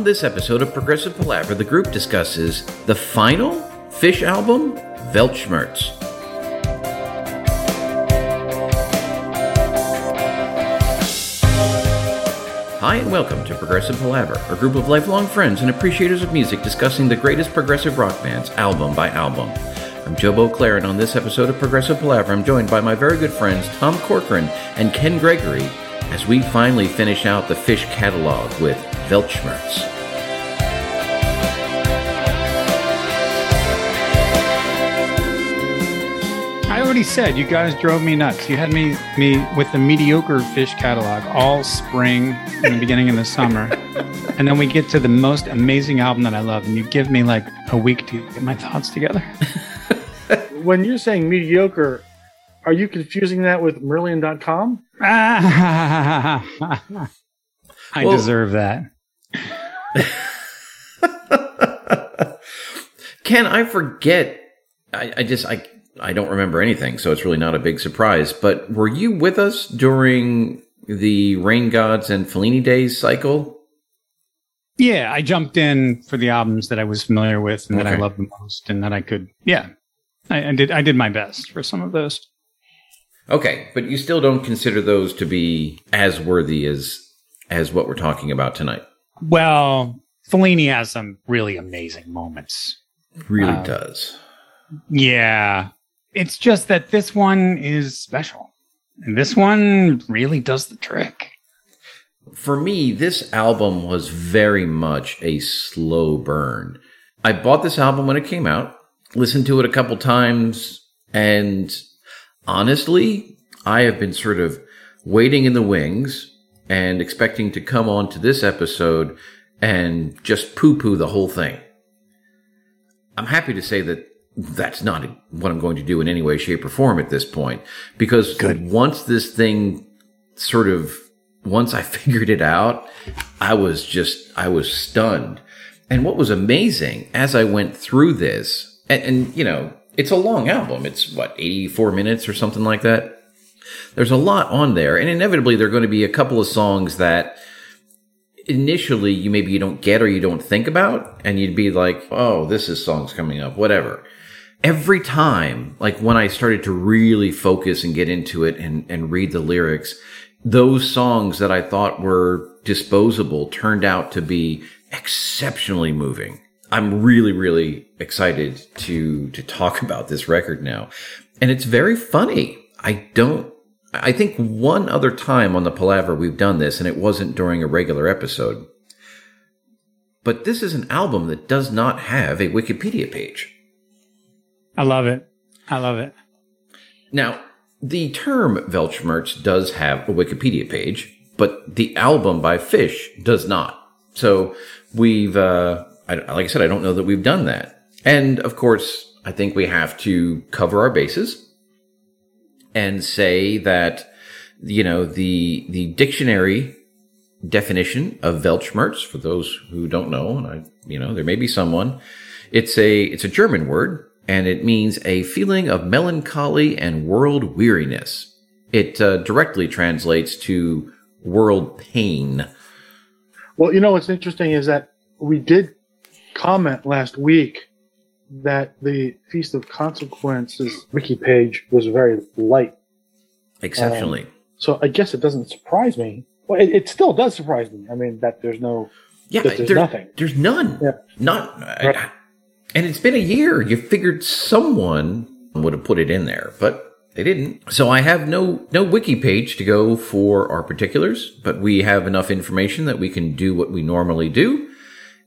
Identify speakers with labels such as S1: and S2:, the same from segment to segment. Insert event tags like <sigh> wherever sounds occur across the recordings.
S1: On this episode of Progressive Palaver, the group discusses the final Fish album, Weltschmerz. Hi, and welcome to Progressive Palaver, a group of lifelong friends and appreciators of music discussing the greatest progressive rock bands, album by album. I'm Joe Beauclair, and on this episode of Progressive Palaver, I'm joined by my very good friends Tom Corcoran and Ken Gregory as we finally finish out the fish catalog with Weltschmerz.
S2: I already said you guys drove me nuts. You had me me with the mediocre fish catalog all spring and the beginning of the summer. <laughs> And then we get to the most amazing album that I love, and you give me like a week to get my thoughts together. <laughs>
S3: when you're saying mediocre, are you confusing that with Marillion.com? <laughs>
S2: I
S1: Well-
S2: deserve that. <laughs>
S1: Ken, I forget. I, I just I I don't remember anything, so it's really not a big surprise. But were you with us during the Rain Gods and Fellini Days cycle?
S2: Yeah, I jumped in for the albums that I was familiar with and that I loved the most, and that I could. Yeah, I, I did. I did my best for some of those.
S1: Okay, but you still don't consider those to be as worthy as as what we're talking about tonight.
S2: Well, Fellini has some really amazing moments.
S1: Really
S2: Wow.
S1: does.
S2: Yeah. It's just that this one is special. And this one really does the trick.
S1: For me, this album was very much a slow burn. I bought this album when it came out, listened to it a couple times, and honestly, I have been sort of waiting in the wings and expecting to come on to this episode and just poo poo the whole thing. I'm happy to say that that's not what I'm going to do in any way, shape, or form at this point. Because Good. once this thing sort of, once I <laughs> figured it out, I was just, I was stunned. And what was amazing as I went through this, and, and you know, it's a long album. It's what, 84 minutes or something like that? There's a lot on there. And inevitably, there are going to be a couple of songs that initially you maybe you don't get or you don't think about and you'd be like oh this is songs coming up whatever every time like when i started to really focus and get into it and, and read the lyrics those songs that i thought were disposable turned out to be exceptionally moving i'm really really excited to to talk <laughs> about this record now and it's very funny i don't I think one other time on the Palaver we've done this, and it wasn't during a regular episode. But this is an album that does not have a Wikipedia page.
S2: I love it. I love it.
S1: Now, the term Weltschmerz does have a Wikipedia page, but the album by Fish does not. So we've, uh, I, like I said, I don't know that we've done that. And of course, I think we have to cover our bases and say that, you know, the, the dictionary definition of Weltschmerz, for those who don't know, and I, you know, there may be someone, it's a, it's a German word and it means a feeling of melancholy and world weariness. It uh, directly translates to world pain.
S3: Well, you know what's interesting is that we did comment last week that the Feast of Consequences wiki page was very light.
S1: Exceptionally.
S3: Um, so I guess it doesn't surprise me. Well, it, it still does surprise me. I mean, that there's no.
S1: yeah,
S3: there's
S1: there-
S3: nothing.
S1: There's none.
S3: Yeah.
S1: Not,
S3: Right.
S1: and it's been a year. You figured someone would have put it in there, but they didn't. So I have no no wiki page to go for our particulars, but we have enough information that we can do what we normally do.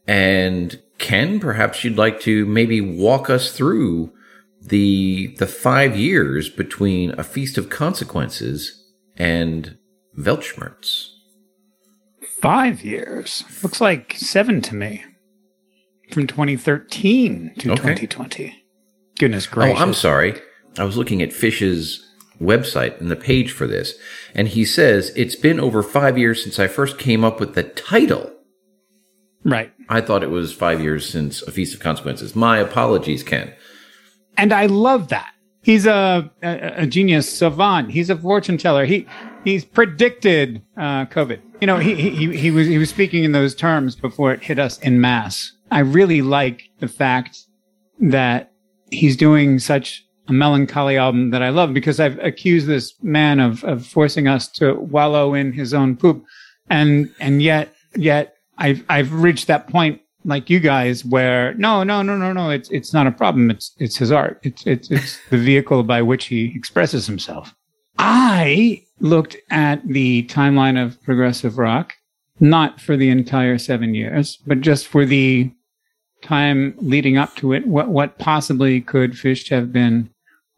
S1: And Ken, perhaps you'd like to maybe walk us through the the five years between a feast of consequences and Weltschmerz.
S2: Five years. Looks like seven to me. From 2013 to
S1: Okay.
S2: 2020. Goodness gracious.
S1: Oh, I'm sorry. I was looking at Fish's website and the page for this, and he says it's been over five years since I first came up with the title.
S2: Right.
S1: I thought it was five years since A Feast of Consequences. My apologies, Ken.
S2: And I love that he's a, a, a genius savant. He's a fortune teller. He he's predicted uh, COVID. You know, he, he he was he was speaking in those terms before it hit us in mass. I really like the fact that he's doing such a melancholy album that I love because I've accused this man of of forcing us to wallow in his own poop, and and yet yet I've I've reached that point like you guys where no no no no no it's it's not a problem. It's it's his art. It's it's it's <laughs> the vehicle by which he expresses himself. I looked at the timeline of progressive rock not for the entire 7 years but just for the time leading up to it what what possibly could fish have been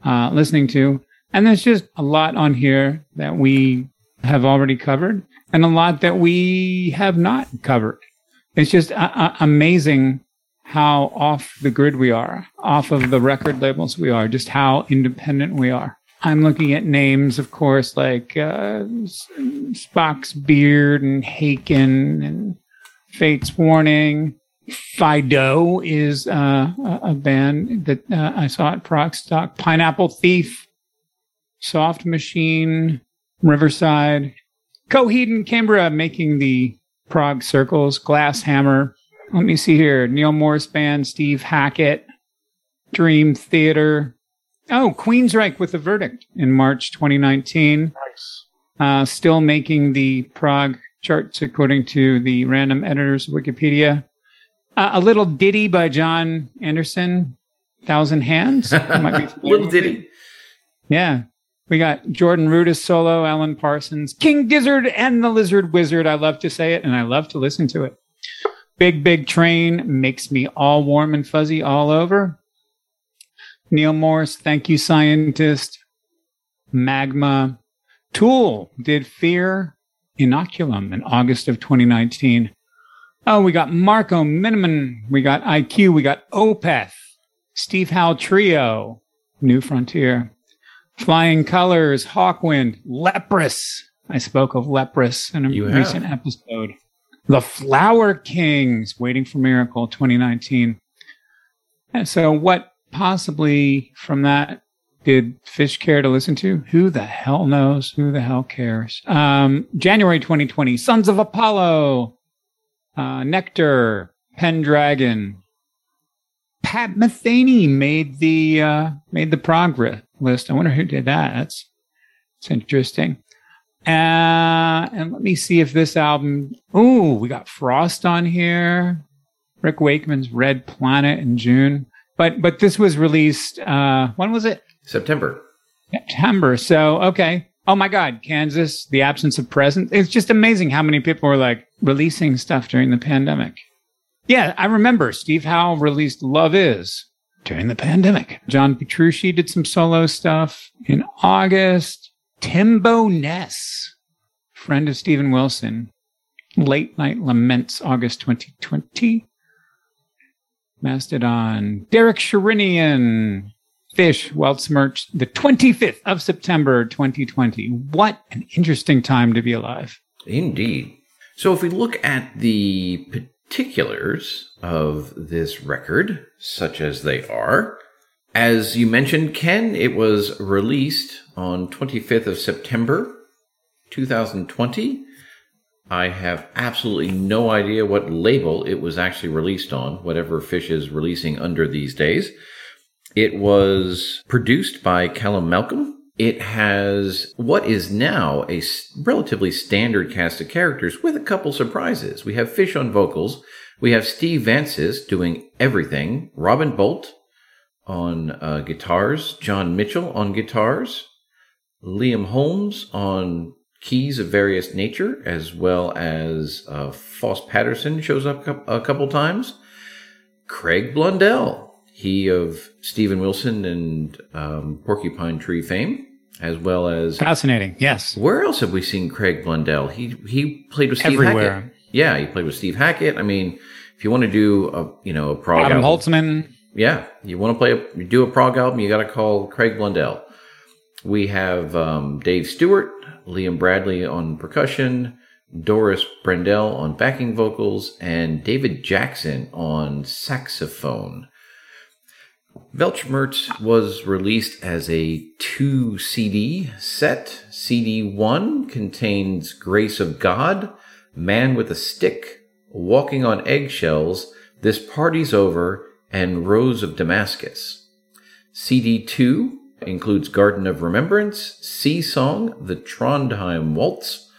S2: uh, listening to. And there's just a lot on here that we have already covered and a lot that we have not covered it's just amazing how off the grid we are, off of the record labels we are, just how independent we are. I'm looking at names, of course, like uh, Spock's Beard and Haken and Fate's Warning. Fido is uh, a band that uh, I saw at Progstock. Pineapple Thief, Soft Machine, Riverside. Coheed and Cambria making the Prog Circles, Glass Hammer. Let me see here. Neal Morse Band, Steve Hackett, Dream Theater. Oh, Queensryche with a verdict in March 2019. Nice. Uh, still making the prog charts according to the random editors of Wikipedia. Uh, a little ditty by Jon Anderson, Thousand Hands. <laughs>
S1: little ditty.
S2: Yeah. We got Jordan Rudess solo, Alan Parsons, King Gizzard, and the Lizard Wizard. I love to say it and I love to listen to it. Big, big train makes me all warm and fuzzy all over. Neal Morse, thank you, scientist. Magma. Tool did Fear Inoculum in August of 2019. Oh, we got Marco Minnemann. We got IQ. We got Opeth. Steve Howe Trio. New Frontier. Flying Colors, Hawkwind, Leprous. I spoke of Leprous in a you recent have. episode. The Flower Kings, Waiting for Miracle 2019. And so, what possibly from that did Fish care to listen to? Who the hell knows? Who the hell cares? Um, January 2020, Sons of Apollo, uh, Nektar, Pendragon. Pat Metheny made the uh, made the progress list. I wonder who did that. That's, that's interesting. Uh, and let me see if this album. Oh, we got Frost on here. Rick Wakeman's Red Planet in June. But but this was released. Uh, when was it?
S1: September.
S2: September. So okay. Oh my God, Kansas, the absence of present. It's just amazing how many people were like releasing stuff during the pandemic. Yeah, I remember Steve Howe released Love Is during the pandemic. John Petrucci did some solo stuff in August. Tim Bowness, friend of Steven Wilson, Late Night Laments, August 2020. Mastodon, Derek Sherinian, Fish, Weltschmerz, the 25th of September 2020. What an interesting time to be alive.
S1: Indeed. So if we look at the particulars of this record, such as they are. As you mentioned, Ken, it was released on 25th of September 2020. I have absolutely no idea what label it was actually released on, whatever Fish is releasing under these days. It was produced by Callum Malcolm, it has what is now a relatively standard cast of characters with a couple surprises. We have Fish on vocals. We have Steve Vantsis doing everything. Robin Boult on uh, guitars. John Mitchell on guitars. Liam Holmes on keys of various nature, as well as uh, Foss Paterson shows up a couple times. Craig Blundell he of Steven Wilson and um, Porcupine Tree fame, as well as
S2: fascinating. Yes.
S1: Where else have we seen Craig Blundell? He he played with Steve
S2: Everywhere.
S1: Hackett. Yeah, he played with Steve Hackett. I mean, if you want to do a you know a prog
S2: Adam
S1: album,
S2: Holzman.
S1: Yeah, you want to play a, do a prog album, you got to call Craig Blundell. We have um, Dave Stewart, Liam Bradley on percussion, Doris Brendel on backing vocals, and David Jackson on saxophone. Weltschmerz was released as a two CD set. CD one contains Grace of God, Man with a Stick, Walking on Eggshells, This Party's Over, and Rose of Damascus. CD two includes Garden of Remembrance, Sea Song, The Trondheim Waltz,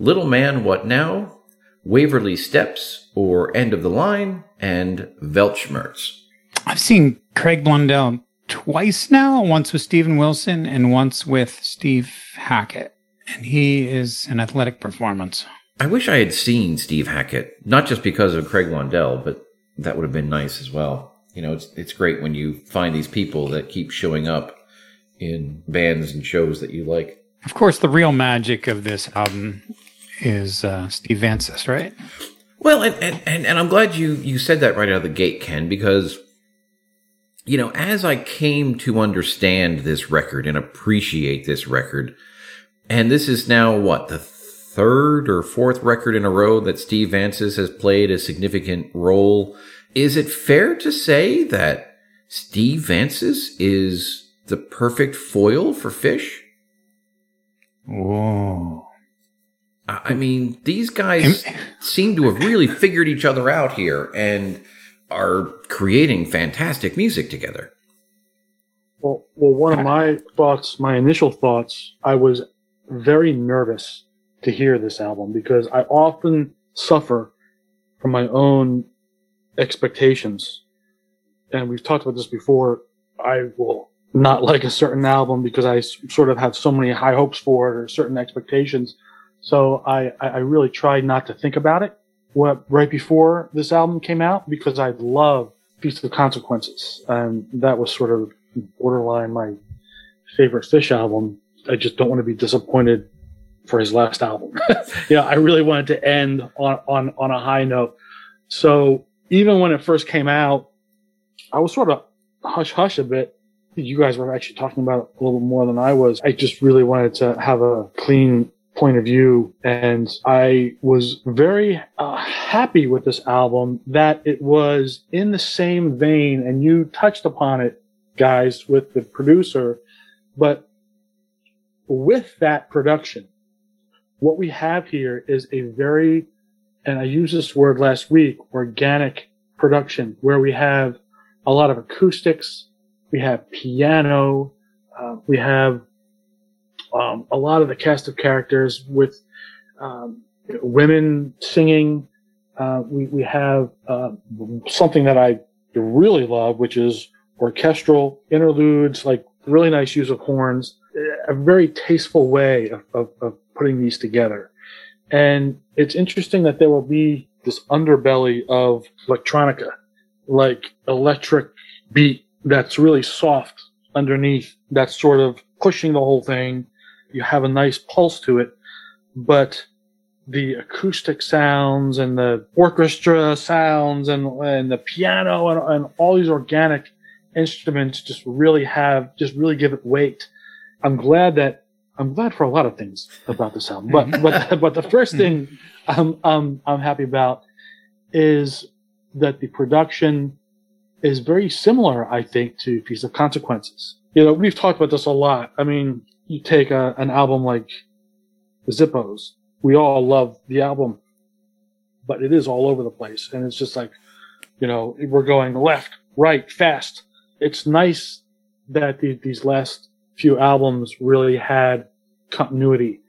S1: Little Man What Now, Waverley Steps or End of the Line, and Weltschmerz.
S2: I've seen Craig Blundell twice now, once with Steven Wilson and once with Steve Hackett. And he is an athletic performance.
S1: I wish I had seen Steve Hackett, not just because of Craig Blundell, but that would have been nice as well. You know, it's it's great when you find these people that keep showing up in bands and shows that you like.
S2: Of course, the real magic of this album is uh, Steve Vantsis, right?
S1: Well, and, and, and, and I'm glad you, you said that right out of the gate, Ken, because you know, as I came to understand this record and appreciate this record, and this is now what, the third or fourth record in a row that Steve Vantsis has played a significant role, is it fair to say that Steve Vantsis is the perfect foil for Fish?
S2: Whoa.
S1: I mean, these guys seem to have really figured each other out here and are creating fantastic music together.
S3: Well, well, one of my thoughts, my initial thoughts, I was very nervous to hear this album because I often suffer from my own expectations. And we've talked about this before. I will not <laughs> like a certain album because I sort of have so many high hopes for it or certain expectations. So I, I really tried not to think about it what right before this album came out because I love Feast of Consequences, and that was sort of borderline my favorite Fish album. I just don't want to be disappointed for his last album. <laughs> yeah, I really wanted to end on, on on a high note. So even when it first came out, I was sort of hush hush a bit. You guys were actually talking about it a little bit more than I was. I just really wanted to have a clean point of view. And I was very uh, happy with this album that it was in the same vein. And you touched upon it, guys, with the producer. But with that production, what we have here is a very, and I used this word last week, organic production where we have a lot of acoustics. We have piano. Uh, we have um, a lot of the cast of characters with um, women singing. Uh, we, we have uh, something that I really love, which is orchestral interludes, like really nice use of horns, a very tasteful way of, of, of putting these together. And it's interesting that there will be this underbelly of electronica, like electric beat that's really soft underneath, that's sort of pushing the whole thing you have a nice pulse to it, but the acoustic sounds and the orchestra sounds and, and the piano and, and all these organic instruments just really have, just really give it weight. I'm glad that, I'm glad for a lot of things about this album, but, <laughs> but, but the first thing I'm, I'm, I'm happy about is that the production is very similar, I think, to Feast of Consequences. You know, we've talked about this a lot. I mean, you take a, an album like the Zippos, we all love the album, but it is all over the place. And it's just like, you know, we're going left, right, fast. It's nice that the, these last few albums really had continuity.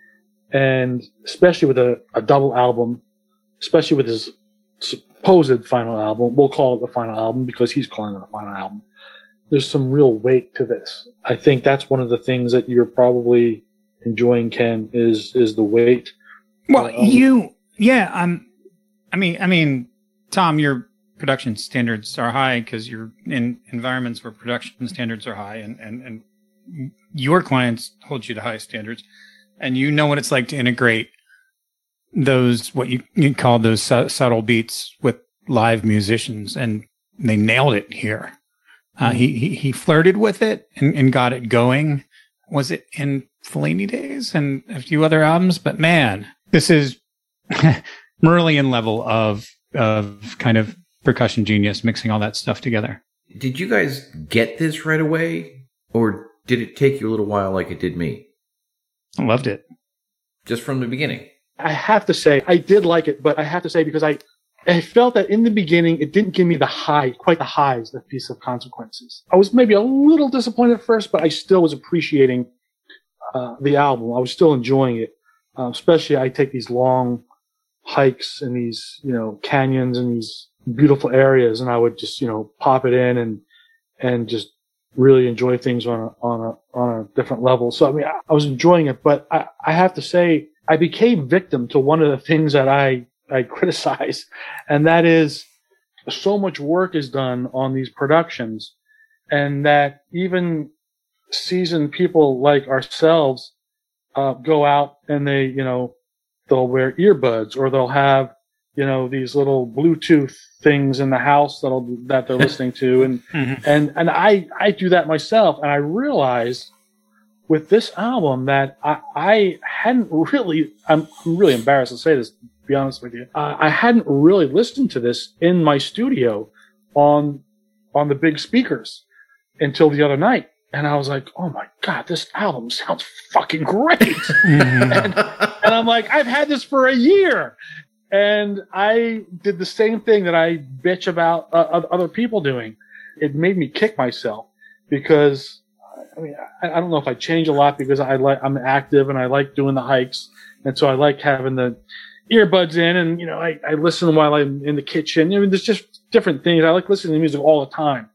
S3: And especially with a, a double album, especially with his supposed final album, we'll call it the final album because he's calling it a final album there's some real weight to this. I think that's one of the things that you're probably enjoying, Ken, is is the weight.
S2: Well, um, you, yeah, I'm. I mean, I mean, Tom, your production standards are high because you're in environments where production standards are high, and and and your clients hold you to high standards, and you know what it's like to integrate those what you, you call those su- subtle beats with live musicians, and they nailed it here. Uh, he, he, he flirted with it and, and got it going. Was it in Fellini days and a few other albums? But man, this is <laughs> Marillion level of of kind of percussion genius mixing all that stuff together.
S1: did you guys get this right away, or did it take you a little while, like it did me?
S2: I loved it.
S1: Just from the beginning.
S3: I have to say, I did like it, but I have to say because I, I felt that in the beginning it didn't give me the high, quite the highs that Feast of Consequences. I was maybe a little disappointed at first, but I still was appreciating uh, the album. I was still enjoying it. Uh, especially, I take these long hikes in these, you know, canyons and these beautiful areas, and I would just, you know, pop it in and and just really enjoy things on a on a on a different level. So I mean, I, I was enjoying it, but I, I have to say, I became victim to one of the things that I I criticize, and that is so much work is done on these productions, and that even seasoned people like ourselves uh, go out and they, you know, they'll wear earbuds or they'll have, you know, these little Bluetooth things in the house that'll that they're <laughs> listening to, and
S2: Mhm.
S3: and and I I do that myself, and I realized with this album that I, I hadn't really I'm really embarrassed to say this be honest with you. Uh, I hadn't really listened to this in my studio on on the big speakers until the other night. And I was like oh my god this album sounds fucking great. <laughs>
S2: Mhm.
S3: and I'm like I've had this for a year. And I did the same thing that I bitch about uh, other people doing. It made me kick myself because I mean, I, I don't know if I change a lot because I like I'm active and I like doing the hikes, and so I like having the earbuds in, and you know, I, I listen while I'm in the kitchen. I mean, there's just different things. I like listening to music all the time,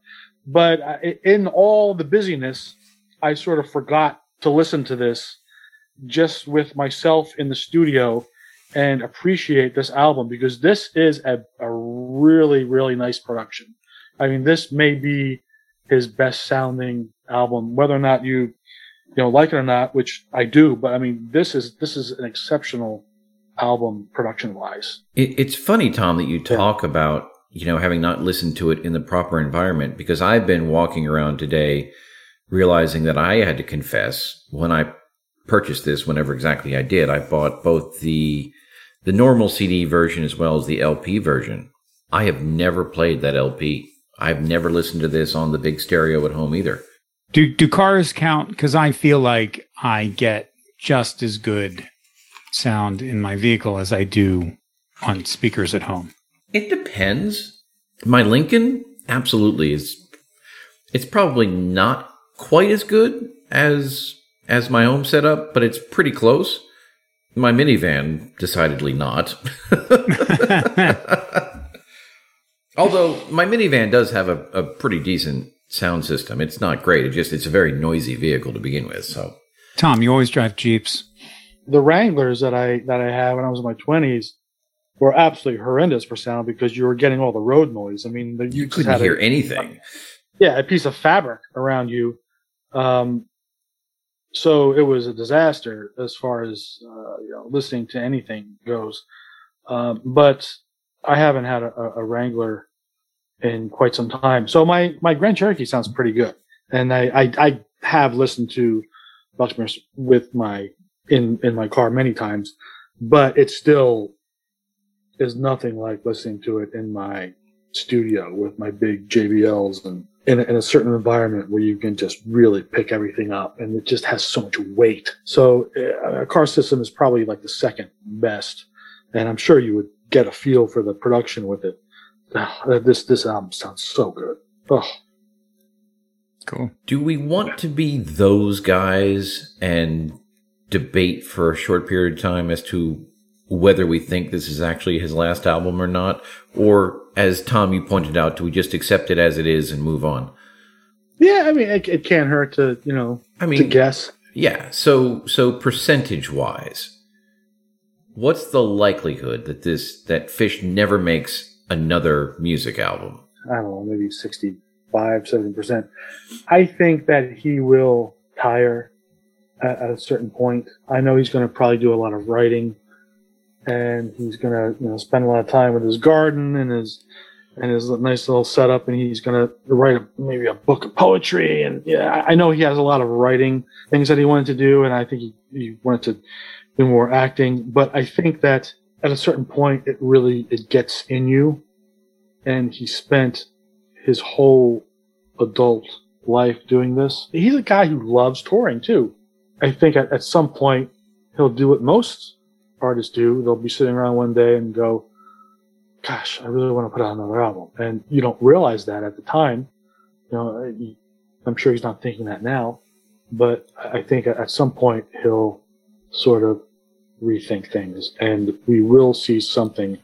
S3: but I, in all the busyness, I sort of forgot to listen to this just with myself in the studio and appreciate this album because this is a, a really really nice production. I mean, this may be his best sounding album, whether or not you you know like it or not, which I do. But I mean, this is this is an exceptional album production wise.
S1: It, it's funny, Tom, that you talk about you know having not listened to it in the proper environment because I've been walking around today realizing that I had to confess when I purchased this, whenever exactly I did, I bought both the the normal CD version as well as the LP version. I have never played that LP. I've never listened to this on the big stereo at home either.
S2: Do do cars count? Because I feel like I get just as good sound in my vehicle as I do on speakers at home.
S1: It depends. My Lincoln absolutely is. It's probably not quite as good as as my home setup, but it's pretty close. My minivan, decidedly not. <laughs> Although my minivan does have a, a pretty decent sound system. It's not great. It just it's a very noisy vehicle to begin with. So
S2: Tom, you always drive Jeeps.
S3: The Wranglers that I that I had when I was in my twenties were absolutely horrendous for sound because you were getting all the road noise. I mean, the,
S1: you
S3: just
S1: couldn't
S3: had a-
S1: hear anything.
S3: yeah, a piece of fabric around you. Um, so it was a disaster as far as uh, you know, listening to anything goes. Um, but I haven't had a, a Wrangler in quite some time. So my, my Grand Cherokee sounds pretty good. And I, I, I have listened to Bucksmith with my, in, in my car many times, but it still is nothing like listening to it in my studio with my big JBLs and in a, in a certain environment where you can just really pick everything up and it just has so much weight. So uh, a car system is probably like the second best. And I'm sure you would get a feel for the production with it. Ah, this, this album sounds so good. Oh,
S2: Cool.
S1: Do we want to be those guys and debate for a short period of time as to whether we think this is actually his last album or not? Or, as Tom, you pointed out, do we just accept it as it is and move on?
S3: yeah. I mean, it, it can't hurt to, you know,
S1: I
S3: to
S1: mean,
S3: guess.
S1: yeah. So, so percentage wise, what's the likelihood that this, that Fish never makes another music album?
S3: I don't know, maybe 65, 70%. I think that he will tire at, at a certain point. I know he's going to probably do a lot of writing and he's going to, you know, spend a lot of time with his garden and his, and his nice little setup and he's going to write a, maybe a book of poetry. And yeah, I- know he has a lot of writing things that he wanted to do. And I think he, he wanted to do more acting, but I think that at a certain point, it really, it gets in you and he spent his whole adult life doing this. He's a guy who loves touring too. I think at, at some point he'll do what most artists do. They'll be sitting around one day and go, gosh, I really want to put out another album. And you don't realize that at the time. You know, I'm sure he's not thinking that now, but I think at some point he'll sort of rethink things and we will see something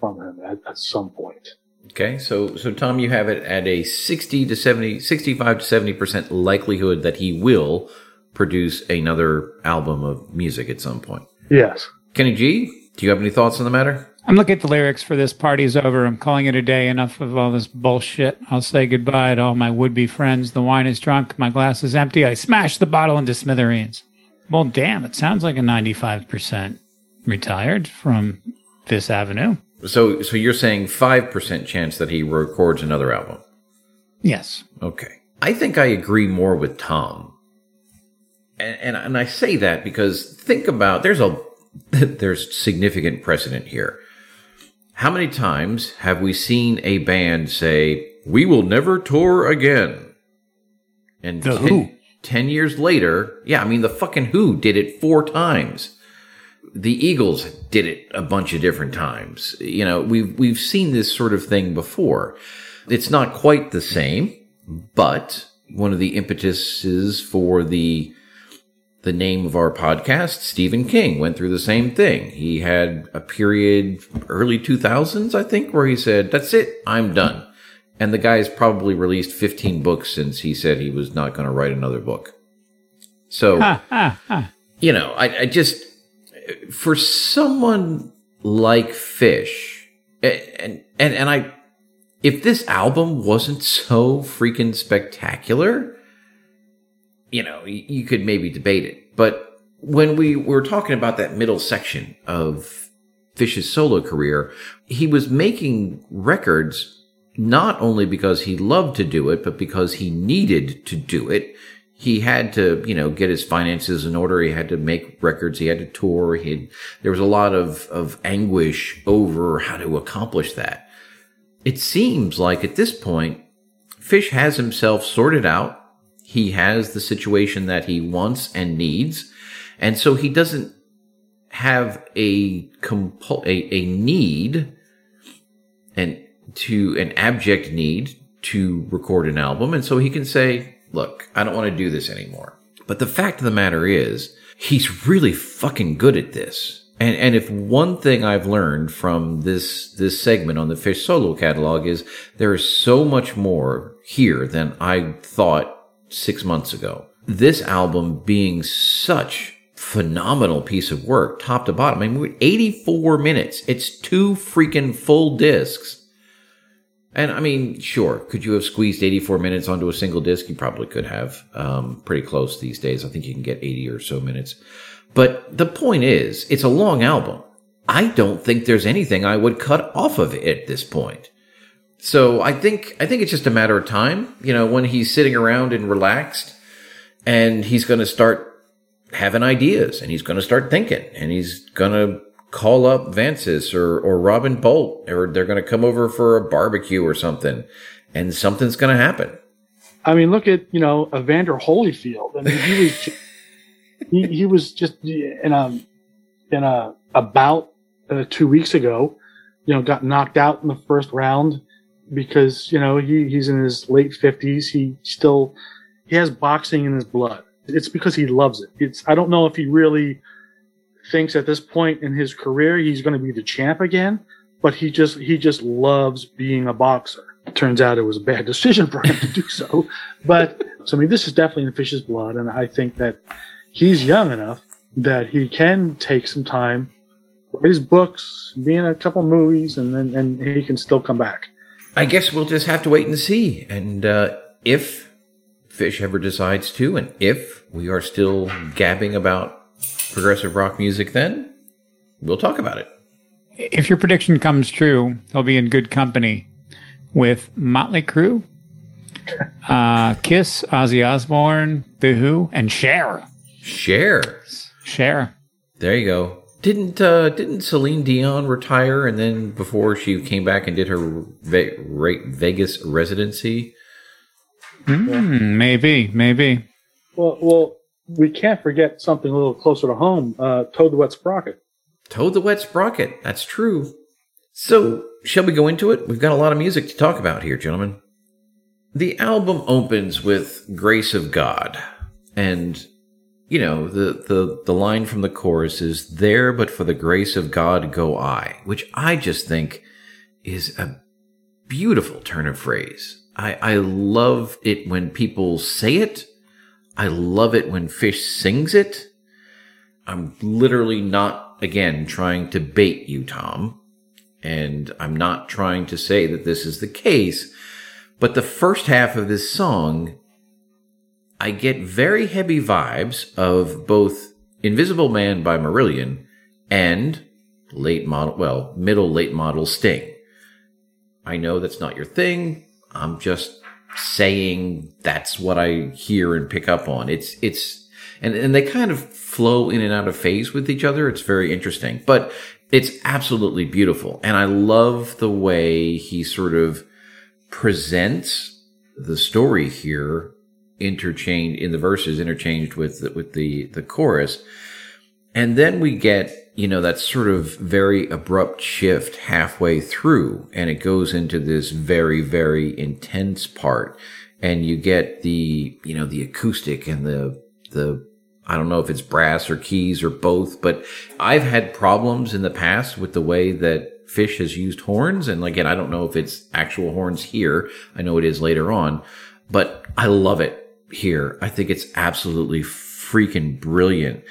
S3: from him at, at some point.
S1: Okay, so so Tom, you have it at a 60 to 70, 65 to 70% likelihood that he will produce another album of music at some point.
S3: Yes.
S1: Kenny G, do you have any thoughts on the matter?
S2: I'm looking at the lyrics for this party's over. I'm calling it a day. Enough of all this bullshit. I'll say goodbye to all my would be friends. The wine is drunk. My glass is empty. I smash the bottle into smithereens. Well, damn, it sounds like a 95% retired from this avenue.
S1: So, so you're saying 5% chance that he records another album?
S2: Yes.
S1: Okay. I think I agree more with Tom. And, and, and I say that because think about, there's a, <laughs> there's significant precedent here. How many times have we seen a band say, we will never tour again? And
S2: The
S1: ten,
S2: Who.
S1: 10 years later, yeah, I mean, the fucking Who did it four times. The Eagles did it a bunch of different times. You know, we've, we've seen this sort of thing before. It's not quite the same, but one of the impetuses for the the name of our podcast, Stephen King, went through the same thing. He had a period early 2000s, I think, where he said, "That's it, I'm done." And the guy's probably released 15 books since he said he was not going to write another book. So,
S2: Ha, ha, ha.
S1: you know, I, I just for someone like Fish, and and and I, if this album wasn't so freaking spectacular, you know, you, could maybe debate it. But when we were talking about that middle section of Fish's solo career, he was making records not only because he loved to do it, but because he needed to do it. He had to, you know, get his finances in order. He had to make records. He had to tour. He had, there was a lot of, of anguish over how to accomplish that. It seems like at this point, Fish has himself sorted out. He has the situation that he wants and needs. And so he doesn't have a compul- a, a need and to an abject need to record an album. And so he can say, look, I don't want to do this anymore. But the fact of the matter is, he's really fucking good at this. And, and if one thing I've learned from this, this segment on the Fish solo catalog is there is so much more here than I thought six months ago. This album being such phenomenal piece of work, top to bottom. I mean, 84 minutes. It's two freaking full discs. And I mean, sure, could you have squeezed 84 minutes onto a single disc? You probably could have. Um, pretty close these days. I think you can get 80 or so minutes. But the point is, it's a long album. I don't think there's anything I would cut off of it at this point. So I think I think it's just a matter of time. You know, when he's sitting around and relaxed, and he's going to start having ideas, and he's going to start thinking, and he's going to call up Vantsis or or Robin Boult, or they're going to come over for a barbecue or something, and something's going to happen.
S3: I mean, look at you know Evander Holyfield. I mean, he was he, he was just in a in a a bout uh, two weeks ago. You know, got knocked out in the first round because you know he, he's in his late fifties. He still he has boxing in his blood. It's because he loves it. It's I don't know if he really thinks at this point in his career he's going to be the champ again, but he just he just loves being a boxer. Turns out it was a bad decision for him to do so, <laughs> but so I mean this is definitely in Fish's blood, and I think that he's young enough that he can take some time, write his books, be in a couple movies, and then and he can still come back.
S1: I guess we'll just have to wait and see. And uh, if Fish ever decides to, and if we are still gabbing about progressive rock music, then we'll talk about it.
S2: If your prediction comes true, he'll be in good company with Motley Crue, uh, Kiss, Ozzy Osbourne, The Who, and Cher.
S1: Cher.
S2: Cher.
S1: There you go. Didn't uh, didn't Celine Dion retire and then before she came back and did her Ve- Re- Vegas residency,
S2: Mm, maybe, maybe.
S3: Well, well, we can't forget something a little closer to home. Uh, Toad the Wet Sprocket.
S1: Toad the Wet Sprocket. That's true. So, shall we go into it? We've got a lot of music to talk about here, gentlemen. The album opens with Grace of God. And, you know, the, the, the line from the chorus is, There but for the grace of God go I, which I just think is a beautiful turn of phrase. I, I love it when people say it. I love it when Fish sings it. I'm literally not, again, trying to bait you, Tom. And I'm not trying to say that this is the case. But the first half of this song, I get very heavy vibes of both Invisible Man by Marillion and late model, well, middle late model Sting. I know that's not your thing. I'm just saying that's what I hear and pick up on. It's, it's, and, and they kind of flow in and out of phase with each other. It's very interesting, but it's absolutely beautiful. And I love the way he sort of presents the story here interchanged in the verses interchanged with the, with the, the chorus. And then we get you know, that sort of very abrupt shift halfway through and it goes into this very, very intense part. And you get the, you know, the acoustic and the, the, I don't know if it's brass or keys or both, but I've had problems in the past with the way that Fish has used horns. And again, I don't know if it's actual horns here. I know it is later on, but I love it here. I think it's absolutely freaking brilliant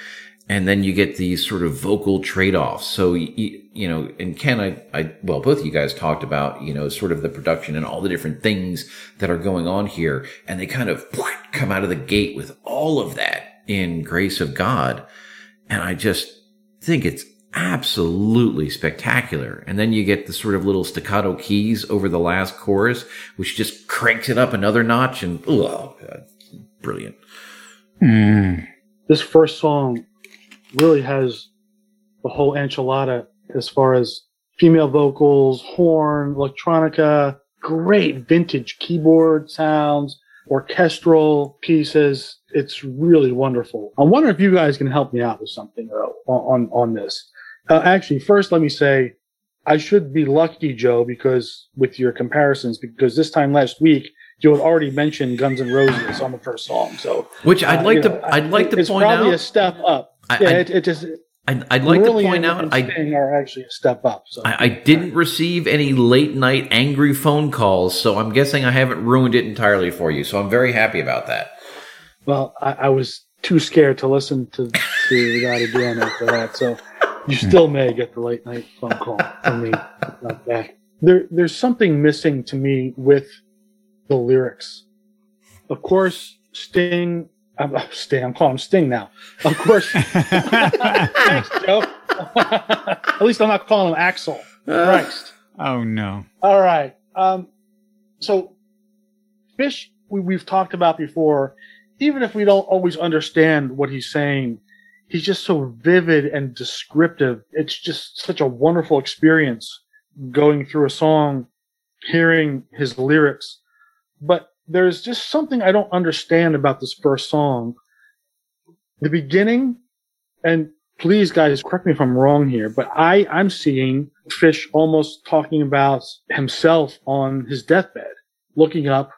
S1: and then you get these sort of vocal trade-offs. So you, you, know, and Ken, I, I, well, both of you guys talked about, you know, sort of the production and all the different things that are going on here, and they kind of <laughs> come out of the gate with all of that in Grace of God, and I just think it's absolutely spectacular. And then you get the sort of little staccato keys over the last chorus, which just cranks it up another notch, and oh, God, brilliant.
S2: Mm.
S3: This first song really has the whole enchilada as far as female vocals, horn, electronica, great vintage keyboard sounds, orchestral pieces. It's really wonderful. I wonder if you guys can help me out with something though, on, on this. Uh, actually, first let me say I should be lucky, Joe, because with your comparisons, because this time last week you had already mentioned Guns N' Roses on the first song. So,
S1: which I'd uh, like to, know, I'd like to
S3: it's
S1: point out.
S3: It's probably a step up. I, yeah, I, it, it just.
S1: I'd, I'd like to point out, I
S3: are actually a step up. So.
S1: I, I, didn't receive any late night angry phone calls, so I'm guessing I haven't ruined it entirely for you. So I'm very happy about that.
S3: Well, I, I was too scared to listen to, to the that again after that, so you still may get the late night phone call from me. Not. There, there's something missing to me with the lyrics. Of course, Sting I'm, Sting. I'm calling him Sting now. Of course. <laughs> Thanks, Joe. <laughs> At least I'm not calling him Axl. Christ.
S2: Oh no.
S3: All right. Um, so Fish, we, we've talked about before. Even if we don't always understand what he's saying, he's just so vivid and descriptive. It's just such a wonderful experience going through a song, hearing his lyrics. But there's just something I don't understand about this first song. The beginning, and please guys, correct me if I'm wrong here, but I, I'm seeing Fish almost talking about himself on his deathbed, looking up.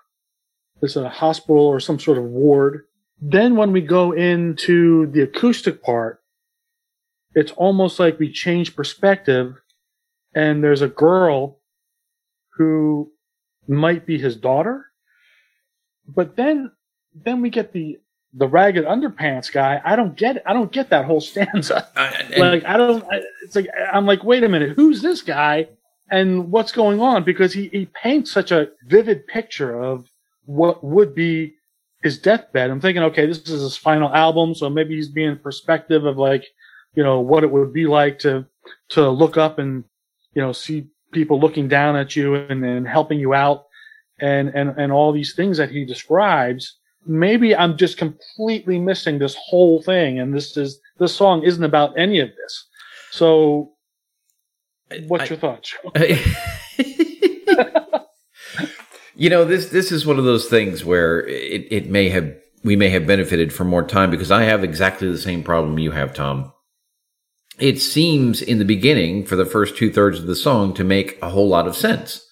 S3: It's a hospital or some sort of ward. Then when we go into the acoustic part, it's almost like we change perspective and there's a girl who might be his daughter but then then we get the the ragged underpants guy. I don't get it. I don't get that whole stanza. <laughs> Uh, like I don't. It's like I'm like, wait a minute, who's this guy? And what's going on? Because he, he paints such a vivid picture of what would be his deathbed. I'm thinking, okay, this is his final album, so maybe he's being perspective of like, you know, what it would be like to to look up and you know see people looking down at you and, and helping you out and, and, and all these things that he describes, maybe I'm just completely missing this whole thing. And this is, this song isn't about any of this. So what's I, your thoughts?
S1: you <laughs> You know, this this is one of those things where it, it may have we may have benefited from more time because I have exactly the same problem you have, Tom. It seems in the beginning for the first two thirds of the song to make a whole lot of sense.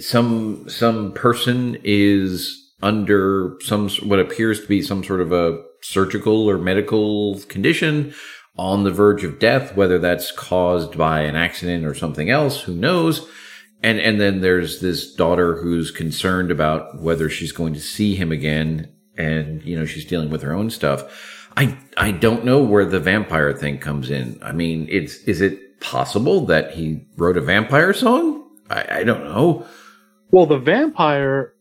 S1: Some some person is under some what appears to be some sort of a surgical or medical condition on the verge of death, whether that's caused by an accident or something else, who knows? And and then there's this daughter who's concerned about whether she's going to see him again and you know she's dealing with her own stuff. I I don't know where the vampire thing comes in. I mean, it's is it possible that he wrote a vampire song? I, I don't know.
S3: Well, the vampire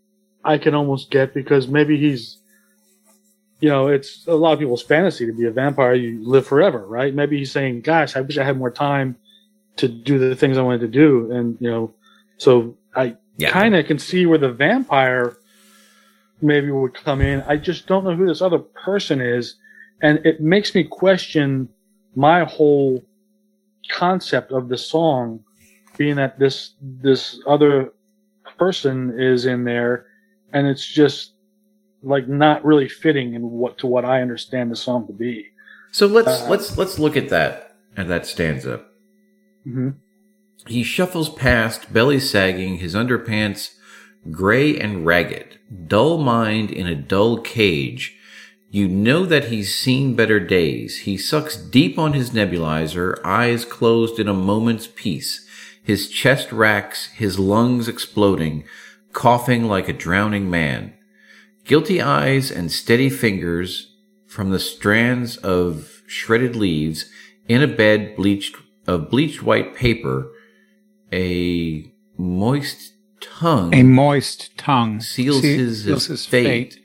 S3: I can almost get because maybe he's you know, it's a lot of people's fantasy to be a vampire. You live forever, right? Maybe he's saying, "Gosh, I wish I had more time to do the things I wanted to do," and you know, so I
S1: Yeah.
S3: kind of can see where the vampire maybe would come in. I just don't know who this other person is, and it makes me question my whole concept of the song, being that this this other person is in there, and it's just like not really fitting in what to what I understand the song to be.
S1: So let's
S3: Uh,
S1: let's let's look at that at that stanza.
S3: hmm
S1: He shuffles past, belly sagging, his underpants gray and ragged, dull mind in a dull cage. You know that he's seen better days. He sucks deep on his nebulizer, eyes closed in a moment's peace. His chest racks, his lungs exploding, coughing like a drowning man. Guilty eyes and steady fingers from the strands of shredded leaves in a bed bleached of bleached white paper a moist tongue
S2: A moist tongue
S1: seals
S2: se-
S1: his,
S2: seals
S1: his fate.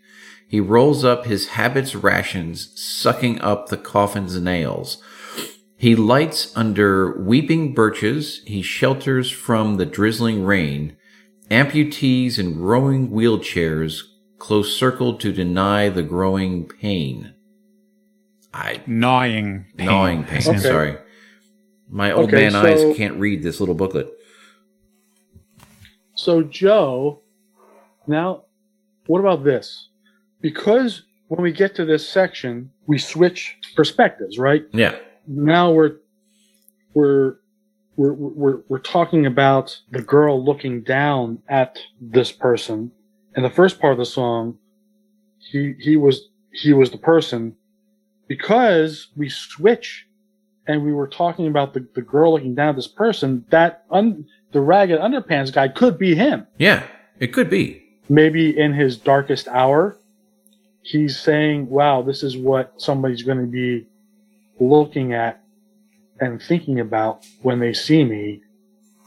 S1: He rolls up his habit's rations, sucking up the coffin's nails. He lights under weeping birches. He shelters from the drizzling rain. Amputees in growing wheelchairs close circled to deny the growing pain. I
S2: Gnawing pain.
S1: gnawing pain.
S3: Okay.
S1: Sorry, my old
S3: Okay,
S1: man
S3: so-
S1: eyes can't read this little booklet.
S3: So Joe, now what about this? Because when we get to this section, we switch perspectives, right?
S1: Yeah,
S3: Now we're we're we're we're, we're talking about the girl looking down at this person. In the first part of the song, he he was he was the person because we switch and we were talking about the, the girl looking down at this person, that un, the ragged underpants guy could be him.
S1: yeah, it could be.
S3: Maybe in his darkest hour, he's saying, wow, this is what somebody's going to be looking at and thinking about when they see me.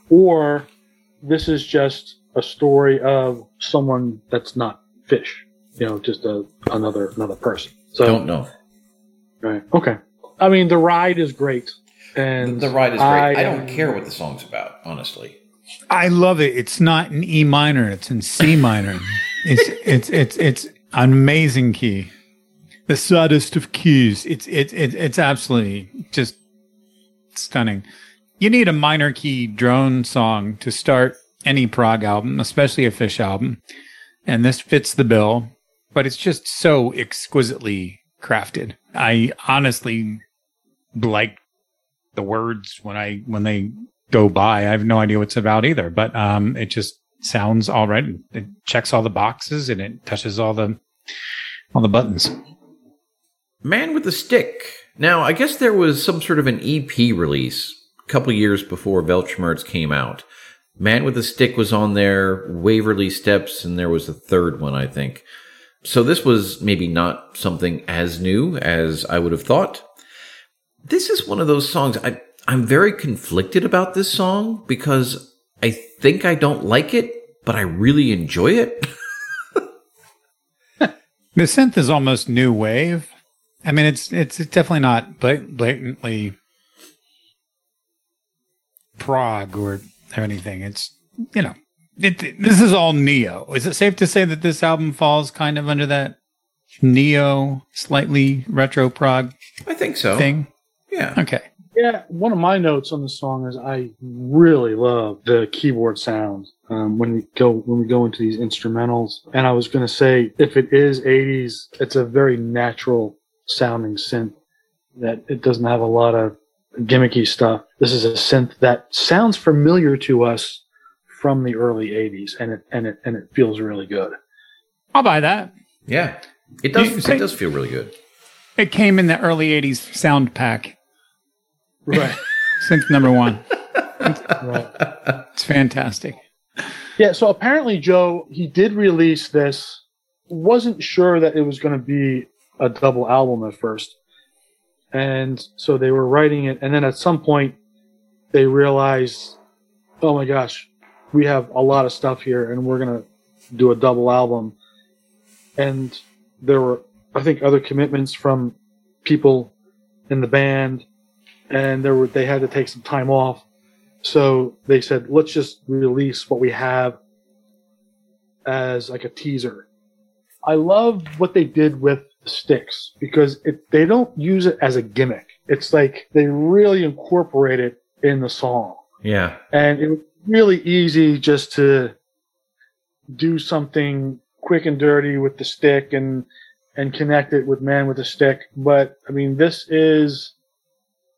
S3: Or this is just a story of someone that's not fish, you know, just a, another, another person. So,
S1: Don't know.
S3: right. Okay. I mean, the ride is great. And
S1: The ride is great. I, don't
S3: am-
S1: care what the song's about, honestly.
S2: I love it. It's not in E minor. It's in C minor. <laughs> it's it's it's it's an amazing key. The saddest of keys. It's it's it's it's absolutely just stunning. You need a minor key drone song to start any prog album, especially a Fish album, and this fits the bill. But it's just so exquisitely crafted. I honestly like the words when I when they go by. I have no idea what it's about either, but um, it just sounds all right. It checks all the boxes and it touches all the all the buttons.
S1: Man with a Stick. Now, I guess there was some sort of an EP release a couple years before Weltschmerz came out. Man with a Stick was on there, Waverley Steps, and there was a third one, I think. So this was maybe not something as new as I would have thought. This is one of those songs I I'm very conflicted about this song because I think I don't like it, but I really enjoy it. <laughs>
S2: The synth is almost new wave. I mean, it's it's definitely not blat- blatantly prog or or anything. It's you know, it, it- this is all neo. Is it safe to say that this album falls kind of under that neo, slightly retro prog
S1: I think so.
S2: thing?
S1: Yeah.
S2: Okay.
S3: Yeah, one of my notes on the song is I really love the keyboard sound um, when we go when we go into these instrumentals. And I was going to say, if it is 80s, it's a very natural sounding synth that it doesn't have a lot of gimmicky stuff. This is a synth that sounds familiar to us from the early 80s and it and it and it feels really good.
S2: I'll buy that.
S1: Yeah, it does.
S2: You
S1: it does feel really good.
S2: It came in the early 80s sound pack.
S3: Right. <laughs>
S2: Synth number one.
S3: right.
S2: It's fantastic.
S3: Yeah, so apparently Joe, he did release this. Wasn't sure that it was going to be a double album at first. And so they were writing it and then at some point they realized, "Oh my gosh, we have a lot of stuff here and we're going to do a double album." And there were I think other commitments from people in the band and there were they had to take some time off. So they said, let's just release what we have as like a teaser. I love what they did with sticks because it, they don't use it as a gimmick. It's like they really incorporate it in the song.
S1: Yeah,
S3: And it was really easy just to do something quick and dirty with the stick and and connect it with man with a stick. But I mean, this is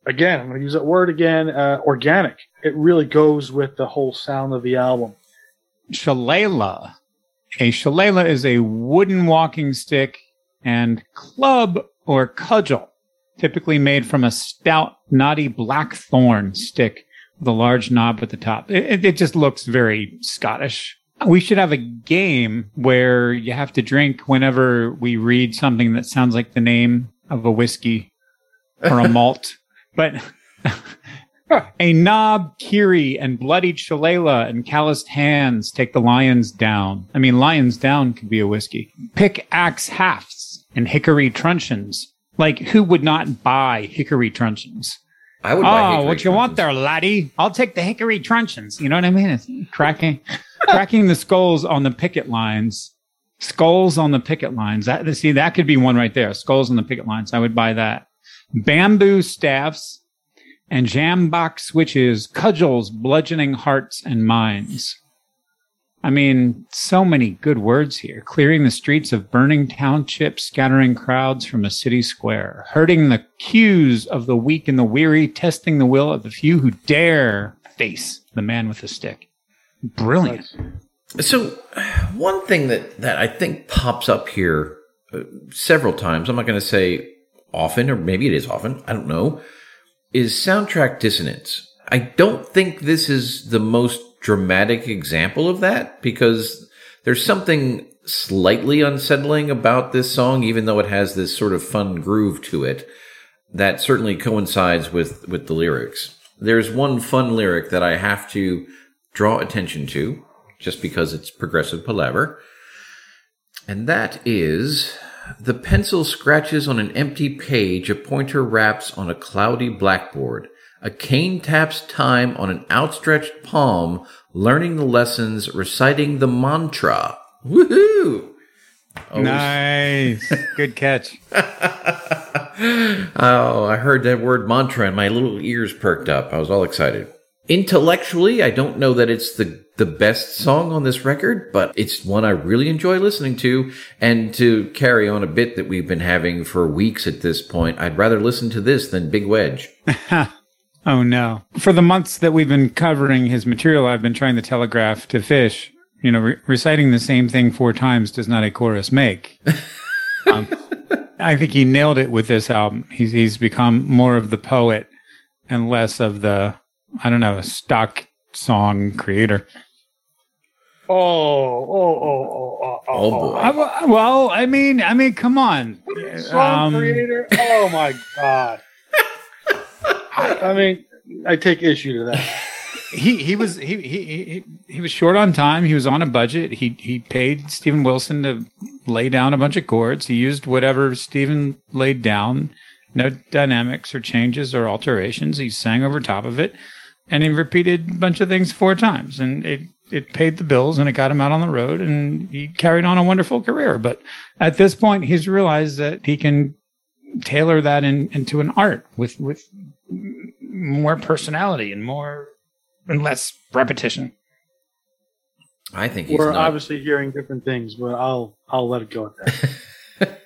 S3: again, I'm going to use that word again, uh, organic. It really goes with the whole sound of the album.
S2: Shillelagh. A shillelagh is a wooden walking stick and club or cudgel, typically made from a stout, knotty blackthorn stick with a large knob at the top. It, it- just looks very Scottish. We should have a game where you have to drink whenever we read something that sounds like the name of a whiskey or a <laughs> malt. But <laughs> a knobkerrie, and bloodied shillelagh and calloused hands take the lions down. I mean, lions down could be a whiskey. Pickaxe hafts and hickory truncheons. Like, who would not buy hickory truncheons?
S1: I would. buy
S2: Oh, what you want there, laddie? I'll take the hickory truncheons. You know what I mean? It's cracking, cracking <laughs> the skulls on the picket lines. Skulls on the picket lines. That see, that could be one right there. Skulls on the picket lines. I would buy that. Bamboo staffs and sjambok switches, cudgels, bludgeoning hearts and minds. I mean, so many good words here. Clearing the streets of burning townships, scattering crowds from a city square, hurting the queues of the weak and the weary, testing the will of the few who dare face the man with the stick. Brilliant.
S1: So, one thing that, that I think pops up here uh, several times, I'm not going to say often, or maybe it is often, I don't know, is soundtrack dissonance. I don't think this is the most dramatic example of that because there's something slightly unsettling about this song, even though it has this sort of fun groove to it that certainly coincides with, with the lyrics. There's one fun lyric that I have to draw attention to just because it's progressive palaver. And that is the pencil scratches on an empty page, a pointer raps on a cloudy blackboard. A cane taps time on an outstretched palm, learning the lessons, reciting the mantra. Woohoo! Oh,
S2: Nice. <laughs> Good catch. <laughs>
S1: oh, I heard that word mantra and my little ears perked up. I was all excited. Intellectually, I don't know that it's the, the best song on this record, but it's one I really enjoy listening to. And to carry on a bit that we've been having for weeks at this point, I'd rather listen to this than Big Wedge. <laughs>
S2: Oh no. For the months that we've been covering his material, I've been trying to telegraph to Fish, you know, re- reciting the same thing four times does not a chorus make. <laughs> um, I think he nailed it with this album. He's, he's become more of the poet and less of the, I don't know, stock song creator.
S3: Oh, oh, oh, oh, oh,
S1: Oh, boy.
S2: I- well, I mean, I mean, come on.
S3: Song
S2: Um,
S3: creator. Oh my god. I, mean, I take issue to that. <laughs>
S2: he he was he, he he he was short on time. He was on a budget. He he paid Steven Wilson to lay down a bunch of chords. He used whatever Steven laid down. No dynamics or changes or alterations. He sang over top of it, and he repeated a bunch of things four times, and it it paid the bills and it got him out on the road, and he carried on a wonderful career. But at this point, he's realized that he can tailor that in, into an art with with more personality and more and less repetition.
S1: I think he's
S3: We're
S1: not.
S3: obviously hearing different things, but I'll I'll let it go at that.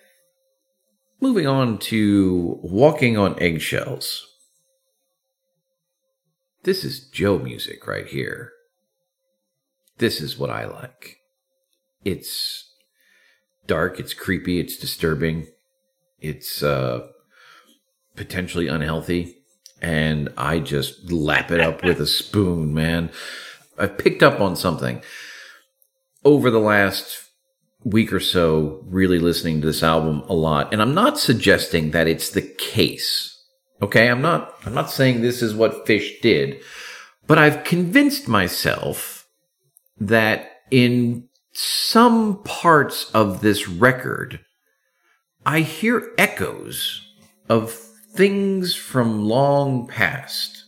S3: <laughs>
S1: Moving on to Walking on Eggshells. This is Joe music right here. This is what I like. It's dark, it's creepy, it's disturbing, it's uh, potentially unhealthy, and I just lap it up with a <laughs> spoon, man. I've picked up on something over the last week or so really listening to this album a lot and i'm not suggesting that it's the case okay i'm not i'm not saying this is what fish did but i've convinced myself that in some parts of this record i hear echoes of things from long past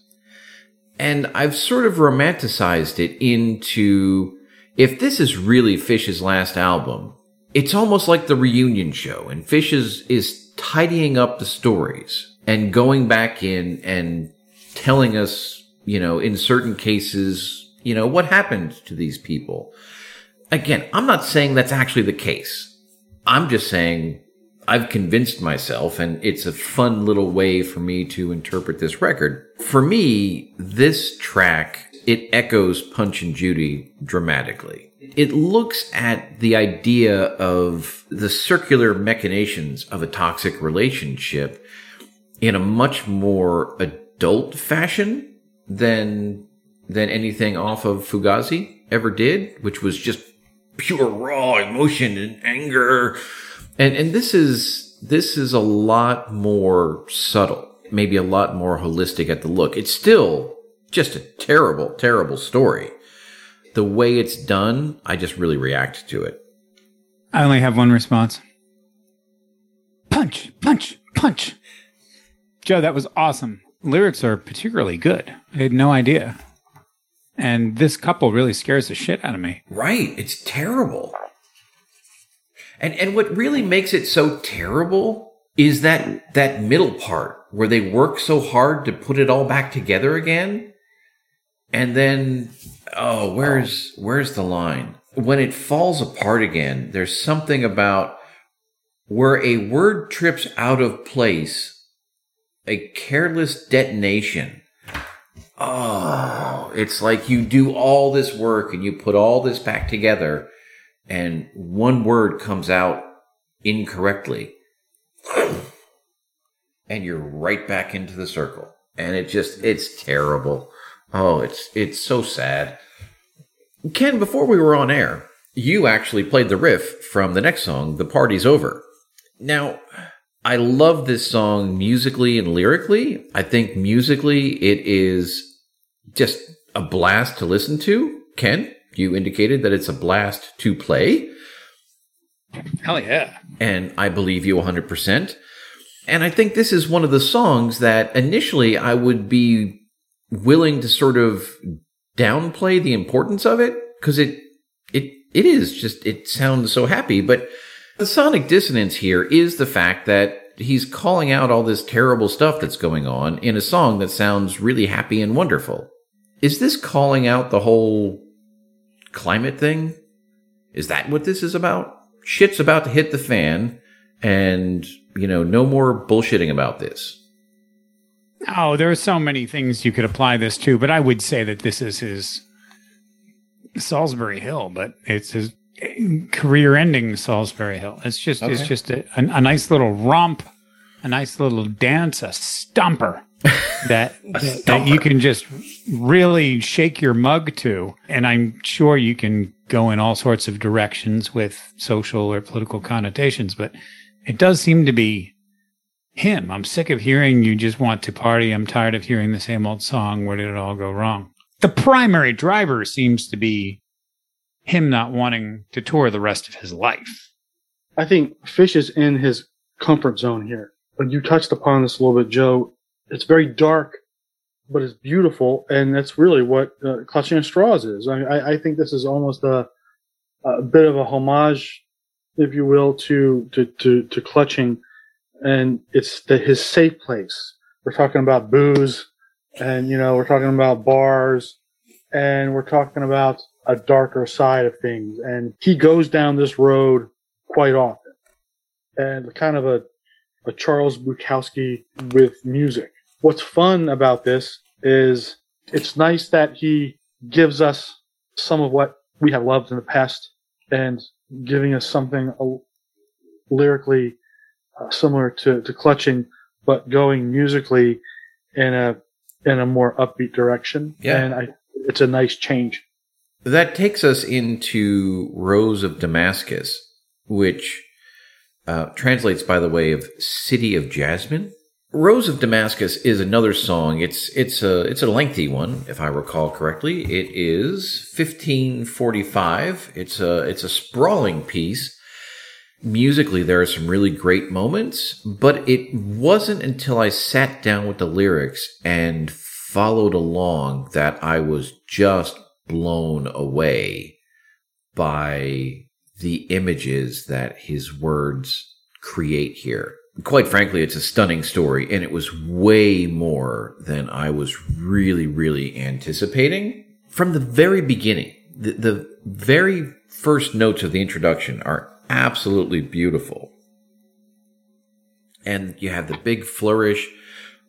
S1: and i've sort of romanticized it into if this is really Fish's last album, it's almost like the reunion show, and Fish is, is tidying up the stories and going back in and telling us, you know, in certain cases, you know, what happened to these people. Again, I'm not saying that's actually the case. I'm just saying I've convinced myself, and it's a fun little way for me to interpret this record. For me, this track it echoes Punch and Judy dramatically. It looks at the idea of the circular machinations of a toxic relationship in a much more adult fashion than than anything off of Fugazi ever did, which was just pure raw emotion and anger. And and this is this is a lot more subtle, maybe a lot more holistic at the look. It's still just a terrible, terrible story. The way it's done, I just really react to it.
S2: I only have one response. Punch, punch, punch. Joe, that was awesome. Lyrics are particularly good. I had no idea. And this couple really scares the shit out of me.
S1: Right. It's terrible. And and what really makes it so terrible is that that middle part where they work so hard to put it all back together again. And then oh, where's where's the line? When it falls apart again, there's something about where a word trips out of place, a careless detonation. Oh, it's like you do all this work and you put all this back together and one word comes out incorrectly. And you're right back into the circle. And it just, it's terrible. Oh, it's, it's so sad. Ken, before we were on air, you actually played the riff from the next song, The Party's Over. Now, I love this song musically and lyrically. I think musically it is just a blast to listen to. Ken, you indicated that it's a blast to play,
S2: Hell yeah.
S1: and I believe you 100%. And I think this is one of the songs that initially I would be willing to sort of downplay the importance of it because it it it is just it sounds so happy, but the sonic dissonance here is the fact that he's calling out all this terrible stuff that's going on in a song that sounds really happy and wonderful. Is this calling out the whole climate thing? Is that what this is about? Shit's about to hit the fan and, you know, no more bullshitting about this.
S2: Oh, there are so many things you could apply this to, but I would say that this is his Solsbury Hill, but it's his career-ending Solsbury Hill. It's just it's just a, a, a nice little romp, a nice little dance, a stomper <laughs> that that, that you can just really shake your mug to, and I'm sure you can go in all sorts of directions with social or political connotations, but it does seem to be him. I'm sick of hearing you just want to party. I'm tired of hearing the same old song. Where did it all go wrong? The primary driver seems to be him not wanting to tour the rest of his life.
S3: I think Fish is in his comfort zone here. But you touched upon this a little bit, Joe. It's very dark, but it's beautiful, and that's really what uh, Clutching at Straws is. I, I, I think this is almost a, a bit of a homage, if you will, to to to, to Clutching, and it's the, his safe place. We're talking about booze, and you know we're talking about bars, and we're talking about a darker side of things. And he goes down this road quite often. And kind of a, a Charles Bukowski with music. What's fun about this is it's nice that he gives us some of what we have loved in the past and giving us something uh, lyrically uh, similar to, to clutching, but going musically in a in a more upbeat direction.
S1: Yeah.
S3: And I, it's a nice change.
S1: That takes us into Rose of Damascus, which uh, translates, by the way, of City of Jasmine. Rose of Damascus is another song. It's it's a it's a lengthy one, if I recall correctly. It is 1545. It's a it's a sprawling piece. Musically, there are some really great moments, but it wasn't until I sat down with the lyrics and followed along that I was just blown away by the images that his words create here. Quite frankly, it's a stunning story, and it was way more than I was really, really anticipating. From the very beginning, the, the very first notes of the introduction are absolutely beautiful. And you have the big flourish.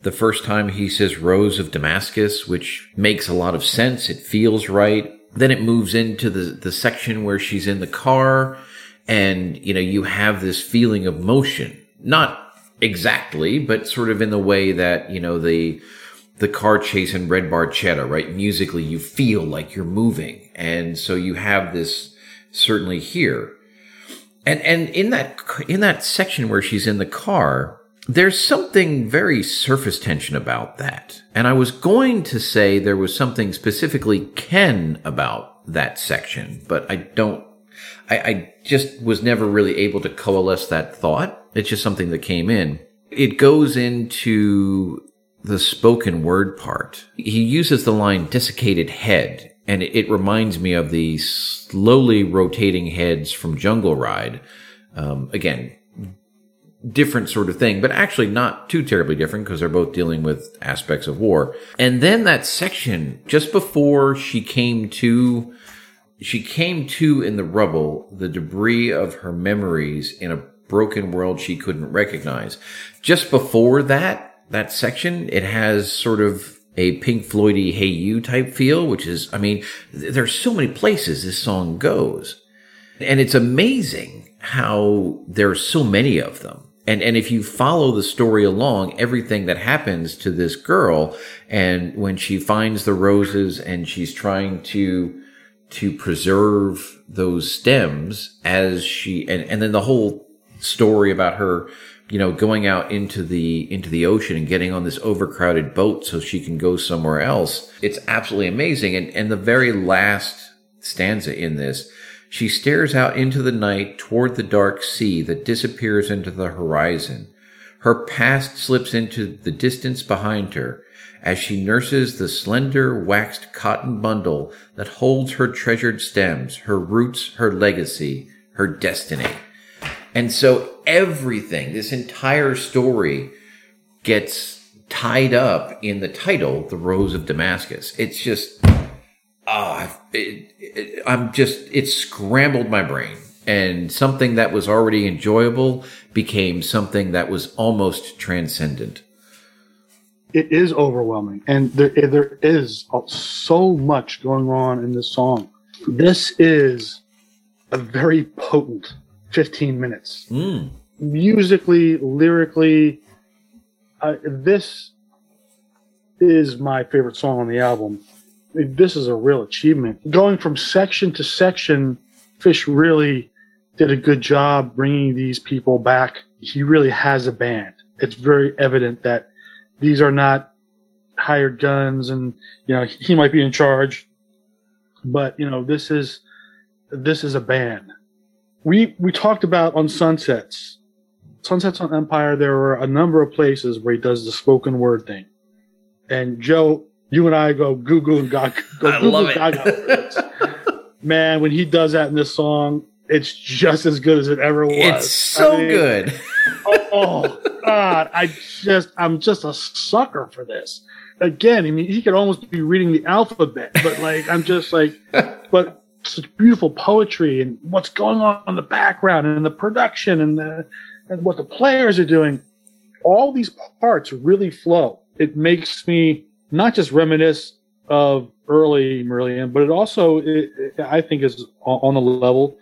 S1: The first time he says Rose of Damascus, which makes a lot of sense. It feels right. Then it moves into the, the section where she's in the car and, you know, you have this feeling of motion. Not exactly, but sort of in the way that, you know, the, the car chase in Red Barchetta, right? Musically, you feel like you're moving. And so you have this certainly here. And, and in that, in that section where she's in the car, there's something very surface tension about that. And I was going to say there was something specifically Ken about that section, but I don't, I, I just was never really able to coalesce that thought. It's just something that came in. It goes into the spoken word part. He uses the line desiccated head, and it, reminds me of the slowly rotating heads from Jungle Ride. Um, again, different sort of thing, but actually not too terribly different because they're both dealing with aspects of war. And then that section just before she came to, she came to in the rubble, the debris of her memories in a broken world she couldn't recognize. Just before that, that section, it has sort of a Pink Floydy Hey You type feel, which is, I mean, there's so many places this song goes. And it's amazing how there's so many of them. And, and if you follow the story along, everything that happens to this girl and when she finds the roses and she's trying to, to preserve those stems as she, and, and then the whole story about her, you know, going out into the, into the ocean and getting on this overcrowded boat so she can go somewhere else. It's absolutely amazing. And, and the very last stanza in this, she stares out into the night toward the dark sea that disappears into the horizon. Her past slips into the distance behind her as she nurses the slender waxed cotton bundle that holds her treasured stems, her roots, her legacy, her destiny. And so everything, this entire story gets tied up in the title, The Rose of Damascus. It's just, ah, it, it, I'm just, it scrambled my brain. And something that was already enjoyable became something that was almost transcendent.
S3: It is overwhelming, and there, there is so much going on in this song. This is a very potent 15 minutes.
S1: Mm.
S3: Musically, lyrically, uh, this is my favorite song on the album this is a real achievement. Going from section to section, Fish really did a good job bringing these people back. He really has a band. It's very evident that these are not hired guns and, you know, he might be in charge, but, you know, this is, this is a band. We, we talked about on Sunsets, Sunsets on Empire, there were a number of places where he does the spoken word thing. And Joe you and I go goo goo and gaga. Go
S1: I love it.
S3: gaga. <laughs> Man, when he does that in this song, it's just as good as it ever was.
S1: It's so
S3: I mean,
S1: good. <laughs>
S3: Oh, oh God, I just I'm just a sucker for this. Again, I mean, he could almost be reading the alphabet, but like I'm just like, <laughs> but such beautiful poetry and what's going on in the background and the production and the and what the players are doing. All these parts really flow. It makes me not just reminisce of early Marillion, but it also, it, it, I think, is on the level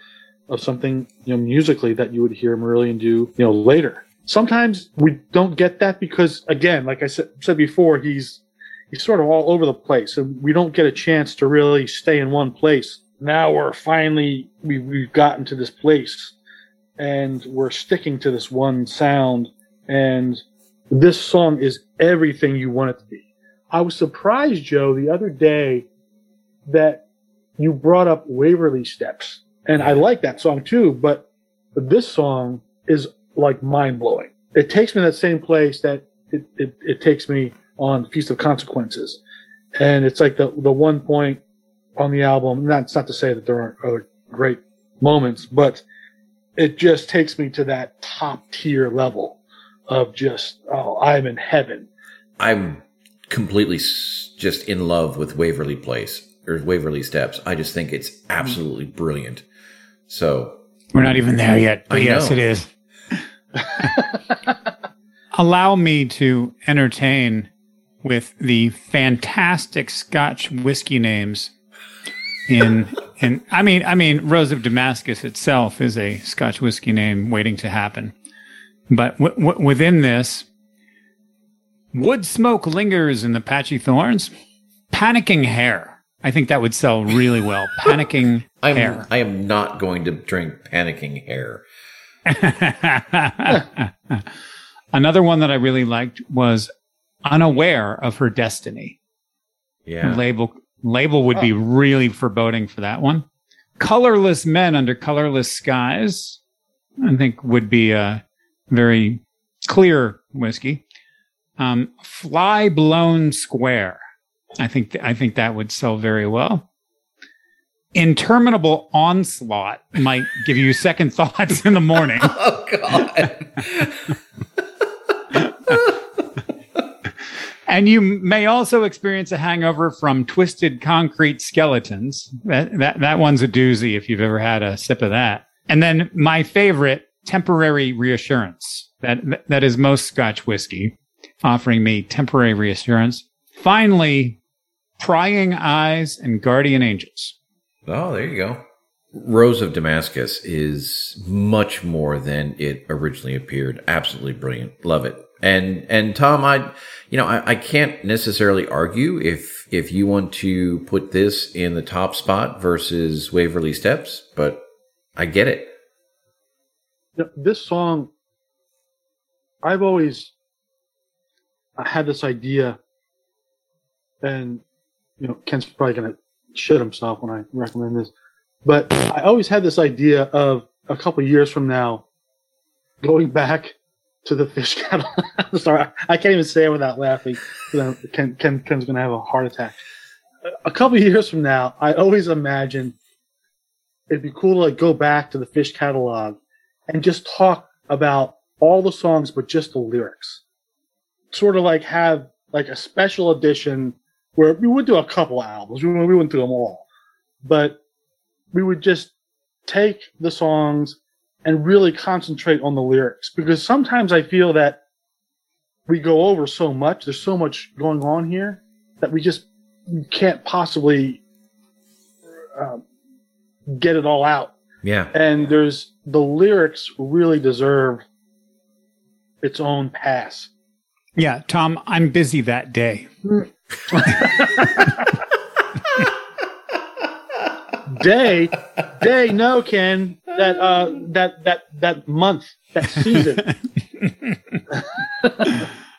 S3: of something you know musically that you would hear Marillion do you know later. Sometimes we don't get that because, again, like I said, said before, he's he's sort of all over the place, and we don't get a chance to really stay in one place. Now we're finally we, we've gotten to this place, and we're sticking to this one sound, and this song is everything you want it to be. I was surprised, Joe, the other day that you brought up Waverley Steps. And I like that song too, but this song is like mind blowing. It takes me to that same place that it, it, it takes me on Feast of Consequences. And it's like the, the one point on the album, that's not to say that there aren't other great moments, but it just takes me to that top tier level of just, oh, I'm in heaven.
S1: I'm completely just in love with Waverly Place or Waverley Steps. I just think it's mm-hmm. absolutely brilliant. So
S2: we're not even there yet, but yes, it is. <laughs> Allow me to entertain with the fantastic Scotch whiskey names in in I mean I mean Rose of Damascus itself is a Scotch whiskey name waiting to happen. But w- w- within this Wood smoke lingers in the patchy thorns. Panicking hair. I think that would sell really well. <laughs> Panicking
S1: I'm,
S2: hair.
S1: I am not going to drink panicking hair. <laughs>
S2: Another one that I really liked was unaware of her destiny.
S1: Yeah.
S2: Label label would be really foreboding for that one. Colorless men under colorless skies, I think would be a very clear whiskey. Um, fly blown square. I think th- I think that would sell very well. Interminable onslaught might give you second <laughs> thoughts in the morning. <laughs>
S1: oh God. <laughs>
S2: and you may also experience a hangover from twisted concrete skeletons. That, that that one's a doozy if you've ever had a sip of that. And then my favorite, temporary reassurance. That that is most Scotch whiskey offering me temporary reassurance. Finally, prying eyes and guardian angels.
S1: Oh, there you go. Rose of Damascus is much more than it originally appeared. Absolutely brilliant. Love it. And and Tom, I you know, I, I can't necessarily argue if if you want to put this in the top spot versus Waverley Steps, but I get it.
S3: This song I've always I had this idea, and you know, Ken's probably gonna shit himself when I recommend this, but I always had this idea of a couple years from now going back to the fish catalog. <laughs> Sorry, I can't even say it without laughing. Ken, Ken, Ken's gonna have a heart attack. A couple years from now, I always imagine it'd be cool to like go back to the fish catalog and just talk about all the songs, but just the lyrics sort of like have like a special edition where we would do a couple albums. We, we wouldn't do them all, but we would just take the songs and really concentrate on the lyrics because sometimes I feel that we go over so much. There's so much going on here that we just can't possibly uh, get it all out.
S1: Yeah.
S3: And there's the lyrics really deserve its own pass.
S2: Yeah, Tom, I'm busy that day. <laughs>
S3: day, day, no, Ken. That uh, that that that month, that <laughs> season.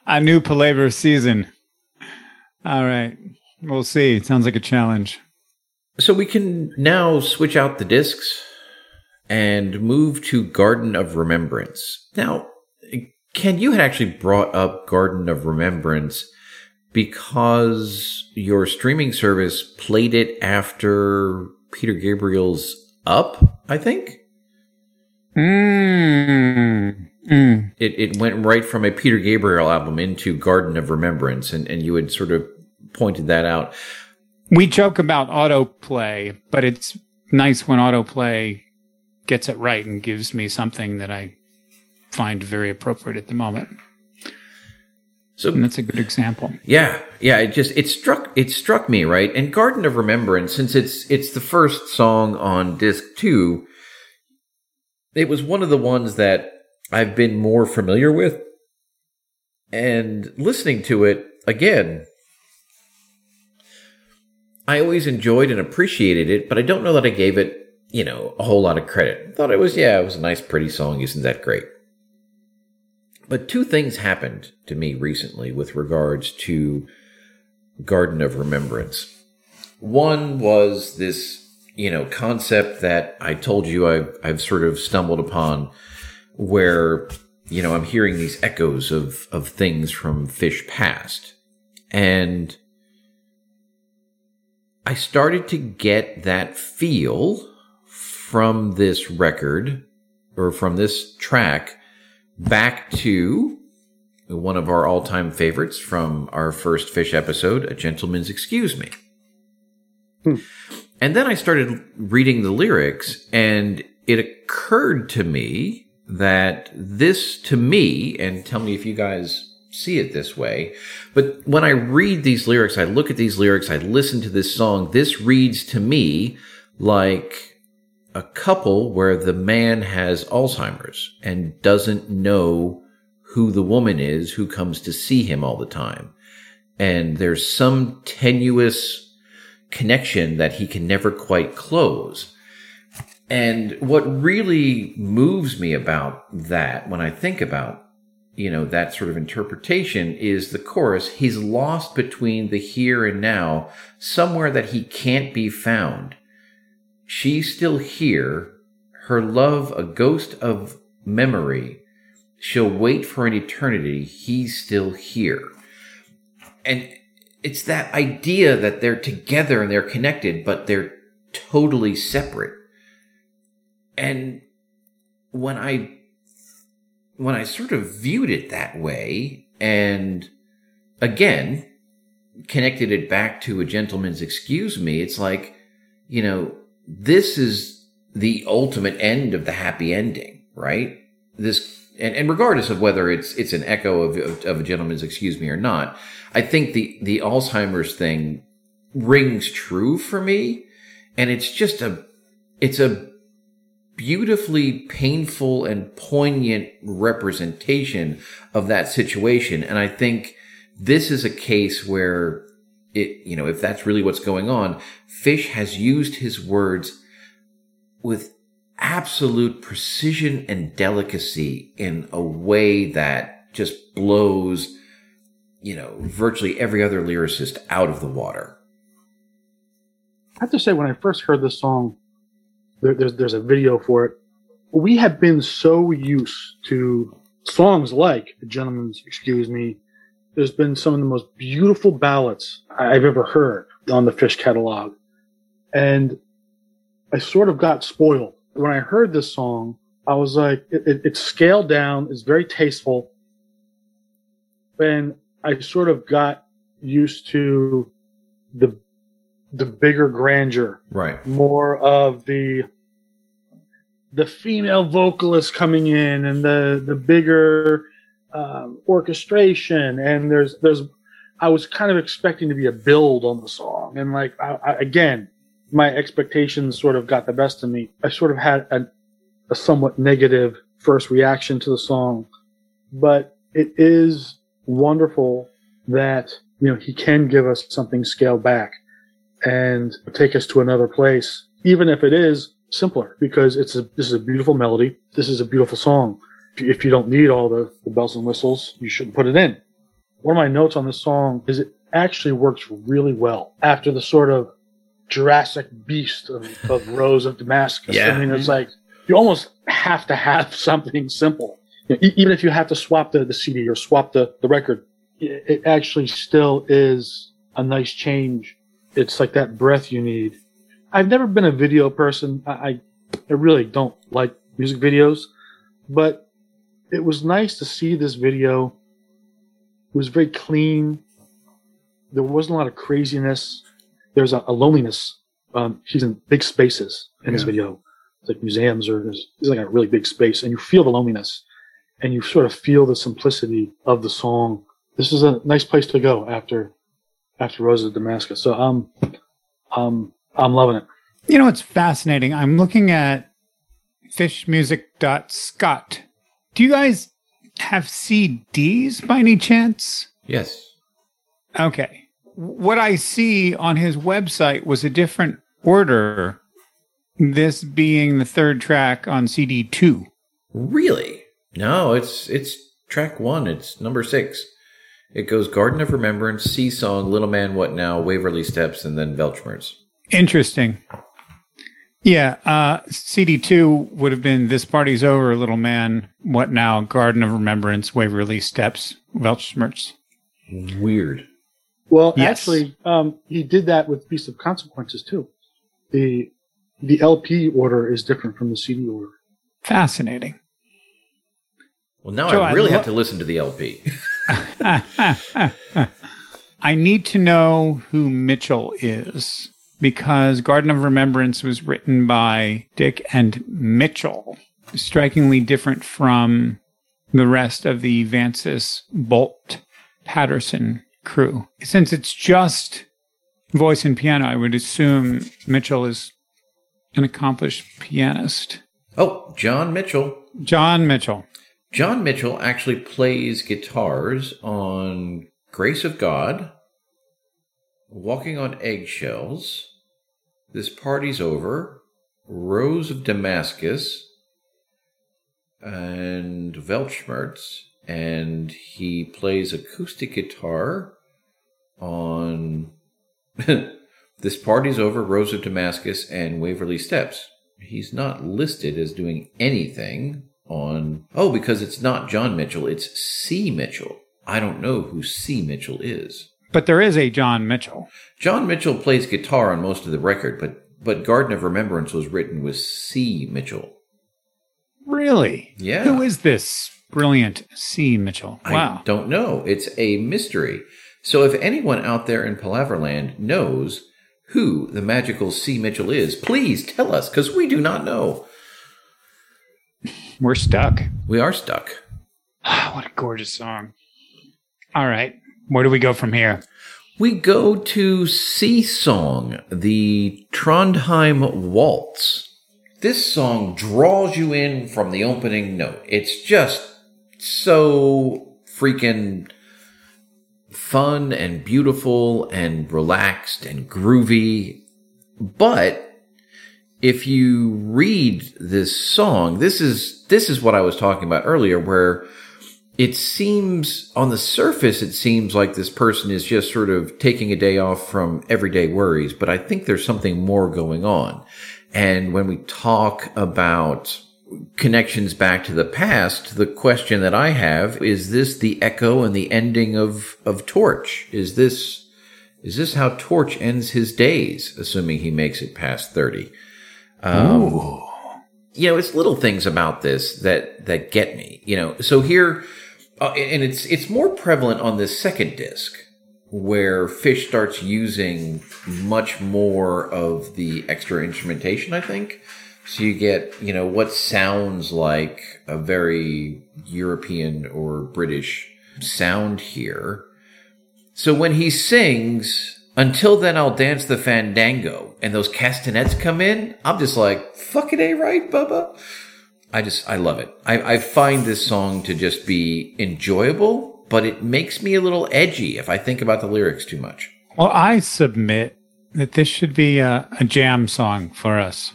S2: a new palaver season. All right, we'll see. It sounds like a challenge.
S1: So we can now switch out the discs and move to Garden of Remembrance. Now, Ken, you had actually brought up Garden of Remembrance because your streaming service played it after Peter Gabriel's Up, I think.
S2: Mm. Mm.
S1: It it went right from a Peter Gabriel album into Garden of Remembrance, and, and you had sort of pointed that out.
S2: We joke about autoplay, but it's nice when autoplay gets it right and gives me something that I find very appropriate at the moment.
S1: So
S2: And that's a good example.
S1: Yeah, yeah. It just it struck it struck me right. And Garden of Remembrance, since it's it's the first song on disc two, it was one of the ones that I've been more familiar with. And listening to it again, I always enjoyed and appreciated it, but I don't know that I gave it, you know, a whole lot of credit. Thought it was, yeah, it was a nice, pretty song. Isn't that great? But two things happened to me recently with regards to Garden of Remembrance. One was this, you know, concept that I told you I've, I've sort of stumbled upon where, you know, I'm hearing these echoes of, of things from Fish Past. And I started to get that feel from this record or from this track back to one of our all time favorites from our first fish episode, A Gentleman's Excuse Me.
S3: Hmm.
S1: And then I started reading the lyrics, and it occurred to me that this, to me, and tell me if you guys see it this way, but when I read these lyrics, I look at these lyrics, I listen to this song, this reads to me like a couple where the man has Alzheimer's and doesn't know who the woman is who comes to see him all the time. And there's some tenuous connection that he can never quite close. And what really moves me about that when I think about you know, that sort of interpretation is the chorus. He's lost between the here and now, somewhere that he can't be found. She's still here, her love a ghost of memory. She'll wait for an eternity. He's still here. And it's that idea that they're together and they're connected, but they're totally separate. And when I when I sort of viewed it that way, and again, connected it back to a gentleman's excuse me, it's like, you know, this is the ultimate end of the happy ending, right? This, and, and regardless of whether it's, it's an echo of, of, of a gentleman's excuse me or not, I think the, the Alzheimer's thing rings true for me. And it's just a, it's a beautifully painful and poignant representation of that situation. And I think this is a case where it, you know, if that's really what's going on, Fish has used his words with absolute precision and delicacy in a way that just blows, you know, virtually every other lyricist out of the water.
S3: I have to say, when I first heard this song, there, there's there's a video for it. We have been so used to songs like "The Gentleman's Excuse Me." There's been some of the most beautiful ballads I've ever heard on the Fish catalog, and I sort of got spoiled when I heard this song. I was like, it, it, it's scaled down, it's very tasteful, and I sort of got used to the the bigger grandeur,
S1: Right.
S3: more of the the female vocalist coming in and the the bigger um, orchestration and there's there's I was kind of expecting to be a build on the song and like I, I, again my expectations sort of got the best of me. I sort of had a, a somewhat negative first reaction to the song, but it is wonderful that you know he can give us something scaled back and take us to another place, even if it is simpler, because it's a this is a beautiful melody. This is a beautiful song. If you don't need all the, the bells and whistles, you shouldn't put it in. One of my notes on this song is it actually works really well after the sort of Jurassic beast of, of <laughs> Rose of Damascus.
S1: Yeah.
S3: I mean, it's like you almost have to have <laughs> something simple. You know, e- even if you have to swap the, the CD or swap the, the record, it, it actually still is a nice change. It's like that breath you need. I've never been a video person. I, I, I really don't like music videos, but it was nice to see this video. It was very clean. There wasn't a lot of craziness. There's a, a loneliness Um, he's in big spaces in this
S1: Yeah.
S3: video, It's like museums or there's, he's like a really big space, and you feel the loneliness, and you sort of feel the simplicity of the song. This is a nice place to go after after Roses of Damascus. So um, um, I'm loving it.
S2: You know, it's fascinating. I'm looking at fishmusic.scot. Do you guys have CDs by any chance?
S1: Yes.
S2: Okay. What I see on his website was a different order, this being the third track on CD 2.
S1: Really? No, it's it's track one. It's number six. It goes Garden of Remembrance, Sea Song, Little Man, What Now, Waverley Steps, and then Weltschmerz.
S2: Interesting. Yeah, uh, CD2 would have been This Party's Over, Little Man, What Now, Garden of Remembrance, Waverley Steps, Weltschmerz.
S1: Weird.
S3: Well,
S2: Yes.
S3: actually, um, he did that with Feast of Consequences too. The the LP order is different from the CD order.
S2: Fascinating.
S1: Well, now
S2: Joe,
S1: I
S2: I
S1: really
S2: lo-
S1: have to listen to the LP. <laughs>
S2: I need to know who Mitchell is because Garden of Remembrance was written by Dick and Mitchell, strikingly different from the rest of the Vantsis Boult Paterson crew. Since it's just voice and piano, I would assume Mitchell is an accomplished pianist.
S1: oh, John Mitchell.
S2: John Mitchell.
S1: John Mitchell actually plays guitars on Grace of God, Walking on Eggshells, This Party's Over, Rose of Damascus, and Weltschmerz. And he plays acoustic guitar on <laughs> This Party's Over, Rose of Damascus, and Waverley Steps. He's not listed as doing anything on. Oh, because it's not John Mitchell, it's C. Mitchell. I don't know who C. Mitchell is.
S2: But there is a John Mitchell.
S1: John Mitchell plays guitar on most of the record, but but Garden of Remembrance was written with C. Mitchell.
S2: Really?
S1: Yeah.
S2: Who is this brilliant C. Mitchell? Wow.
S1: I don't know. It's a mystery. So if anyone out there in Palaverland knows who the magical C. Mitchell is, please tell us, because we do not know.
S2: We're stuck.
S1: We are stuck. <sighs>
S2: what a gorgeous song. All right. Where do we go from here?
S1: We go to Sea Song, the Trondheim Waltz. This song draws you in from the opening note. It's just so freaking fun and beautiful and relaxed and groovy. But if you read this song, this is this is what I was talking about earlier where it seems on the surface it seems like this person is just sort of taking a day off from everyday worries but i think there's something more going on and when we talk about connections back to the past the question that i have is this the echo and the ending of of torch is this is this how torch ends his days assuming he makes it past 30
S2: Ooh.
S1: you know, it's little things about this that that get me. You know, so here, uh, and it's it's more prevalent on this second disc where Fish starts using much more of the extra instrumentation. I think so. You get you know what sounds like a very European or British sound here. So when he sings, until then I'll dance the fandango, and those castanets come in, I'm just like, fucking A right, Bubba. I just, I love it. I, I find this song to just be enjoyable, but it makes me a little edgy if I think about the lyrics too much.
S2: Well, I submit that this should be a, a jam song for us.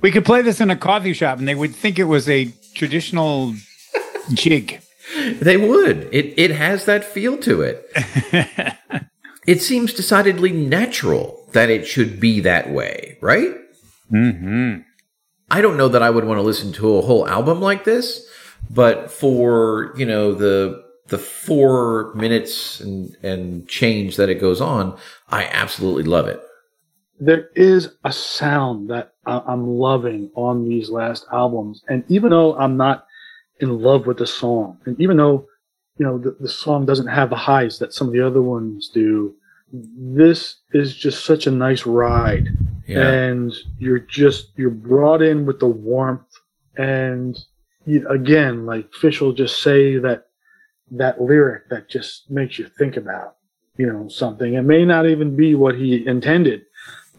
S2: We could play this in a coffee shop and they would think it was a traditional jig.
S1: They would. It, it has that feel to it. <laughs> it seems decidedly natural that it should be that way, right?
S2: hmm
S1: I don't know that I would want to listen to a whole album like this, but for, you know, the the four minutes and, and change that it goes on, I absolutely love it.
S3: There is a sound that I- I'm loving on these last albums, and even though I'm not in love with the song, and even though you know the, the song doesn't have the highs that some of the other ones do, this is just such a nice ride.
S1: Yeah.
S3: And you're just, you're brought in with the warmth. And you, again, like Fish will just say that, that lyric that just makes you think about, you know, something. It may not even be what he intended,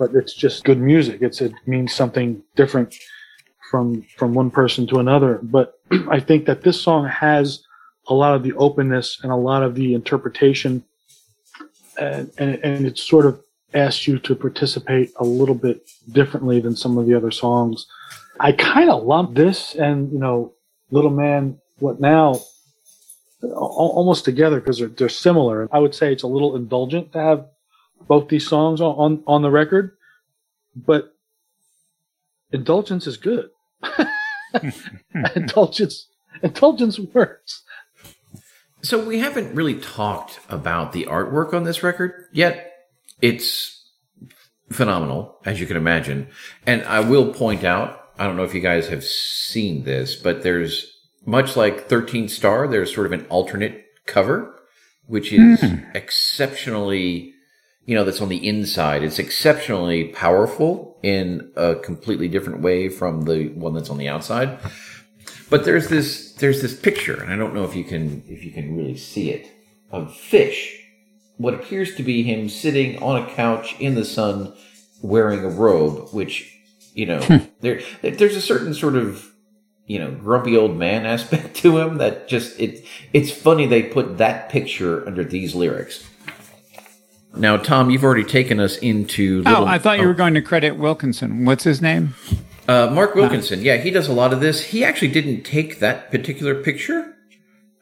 S3: but it's just good music. It's, it means something different from, from one person to another. But <clears throat> I think that this song has a lot of the openness and a lot of the interpretation and, and, and it sort of asks you to participate a little bit differently than some of the other songs. I kind of lump this and, you know, Little Man, What Now, almost together because they're, they're similar. I would say it's a little indulgent to have both these songs on, on, on the record, but indulgence is good. <laughs> indulgence, indulgence works.
S1: So we haven't really talked about the artwork on this record yet. It's phenomenal, as you can imagine. And I will point out, I don't know if you guys have seen this, but there's much like 13 Star, there's sort of an alternate cover, which is mm. exceptionally, you know, that's on the inside. It's exceptionally powerful in a completely different way from the one that's on the outside. But there's this there's this picture, and I don't know if you can if you can really see it of fish. What appears to be him sitting on a couch in the sun, wearing a robe, which you know hmm. there there's a certain sort of you know grumpy old man <laughs> aspect to him that just it it's funny they put that picture under these lyrics. Now, Tom, you've already taken us into.
S2: Little, oh, I thought you oh. were going to credit Wilkinson. What's his name?
S1: Uh, Mark Wilkinson, yeah, he does a lot of this. He actually didn't take that particular picture.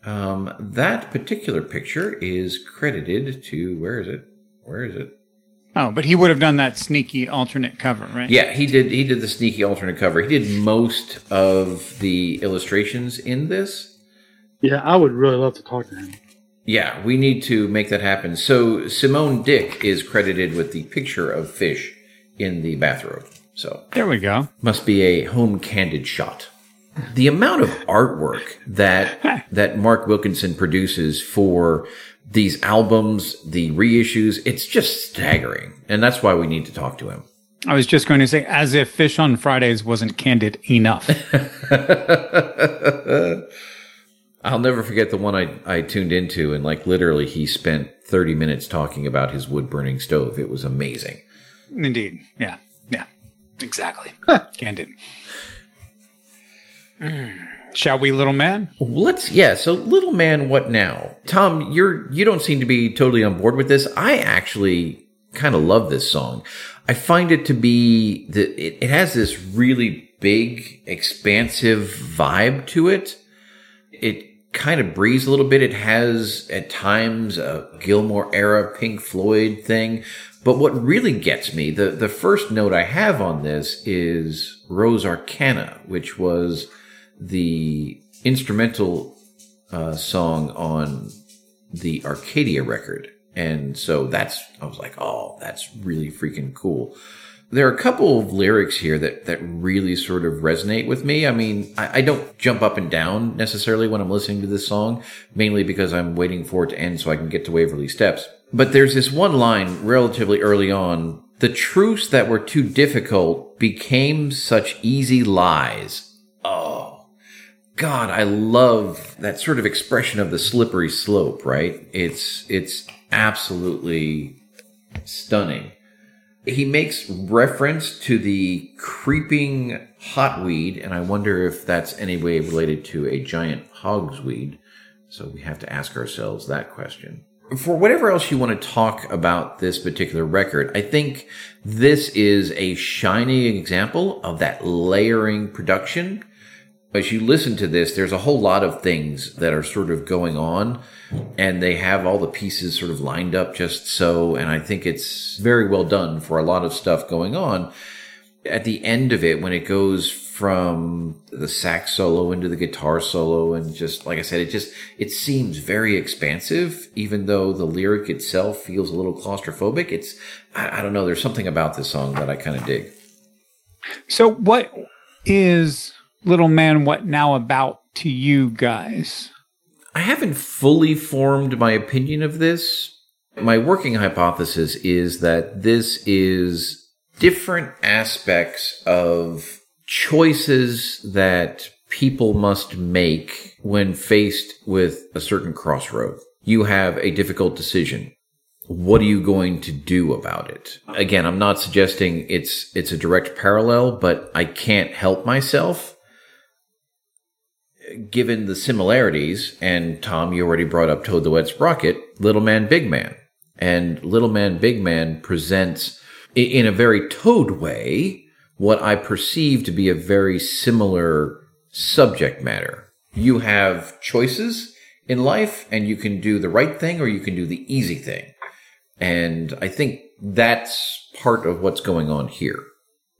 S1: Um, that particular picture is credited to where is it? Where is it?
S2: Oh, but he would have done that sneaky alternate cover, right?
S1: Yeah, he did. He did the sneaky alternate cover. He did most of the illustrations in this.
S3: Yeah, I would really love to talk to him.
S1: Yeah, we need to make that happen. So Simone Dick is credited with the picture of fish in the bathrobe. So
S2: there we go.
S1: Must be a home candid shot. The amount of artwork that <laughs> that Mark Wilkinson produces for these albums, the reissues, it's just staggering. And that's why we need to talk to him.
S2: I was just going to say, as if Fish on Fridays wasn't candid enough. <laughs>
S1: I'll never forget the one I, I tuned into, and like literally, he spent 30 minutes talking about his wood burning stove. It was amazing.
S2: Indeed. Yeah. Yeah. Exactly. Candid. Mm. Shall we, little man?
S1: Let's yeah. So, little man, what now? Tom, you're you don't seem to be totally on board with this. I actually kind of love this song. I find it to be that it, it has this really big, expansive vibe to it. It kind of breathes a little bit. It has at times a Gilmour era Pink Floyd thing, but what really gets me, the, the first note I have on this is Rose Arcana, which was the instrumental uh, song on the Arcadia record. And so that's, I was like, oh, that's really freaking cool. There are a couple of lyrics here that, that really sort of resonate with me. I mean, I, I don't jump up and down necessarily when I'm listening to this song, mainly because I'm waiting for it to end so I can get to Waverley Steps. But there's this one line relatively early on. The truths that were too difficult became such easy lies. Oh, God, I love that sort of expression of the slippery slope, right? It's, it's absolutely stunning. He makes reference to the creeping hotweed, and I wonder if that's any way related to a giant hogsweed. So we have to ask ourselves that question for whatever else you want to talk about this particular record, I think this is a shining example of that layering production. As you listen to this, there's a whole lot of things that are sort of going on and they have all the pieces sort of lined up just so. And I think it's very well done for a lot of stuff going on. At the end of it, when it goes from the sax solo into the guitar solo and just like I said, it just it seems very expansive, even though the lyric itself feels a little claustrophobic. It's I, I don't know, there's something about this song that I kind of dig.
S2: So what is Little Man What Now about to you guys?
S1: I haven't fully formed my opinion of this My working hypothesis is that this is different aspects of choices that people must make when faced with a certain crossroad. You have a difficult decision. What are you going to do about it? Again, I'm not suggesting it's it's a direct parallel, but I can't help myself given the similarities, and Tom, you already brought up Toad the Wet Sprocket, Little Man, Big Man. And Little Man, Big Man presents, in a very Toad way, what I perceive to be a very similar subject matter. You have choices in life, and you can do the right thing or you can do the easy thing. And I think that's part of what's going on here.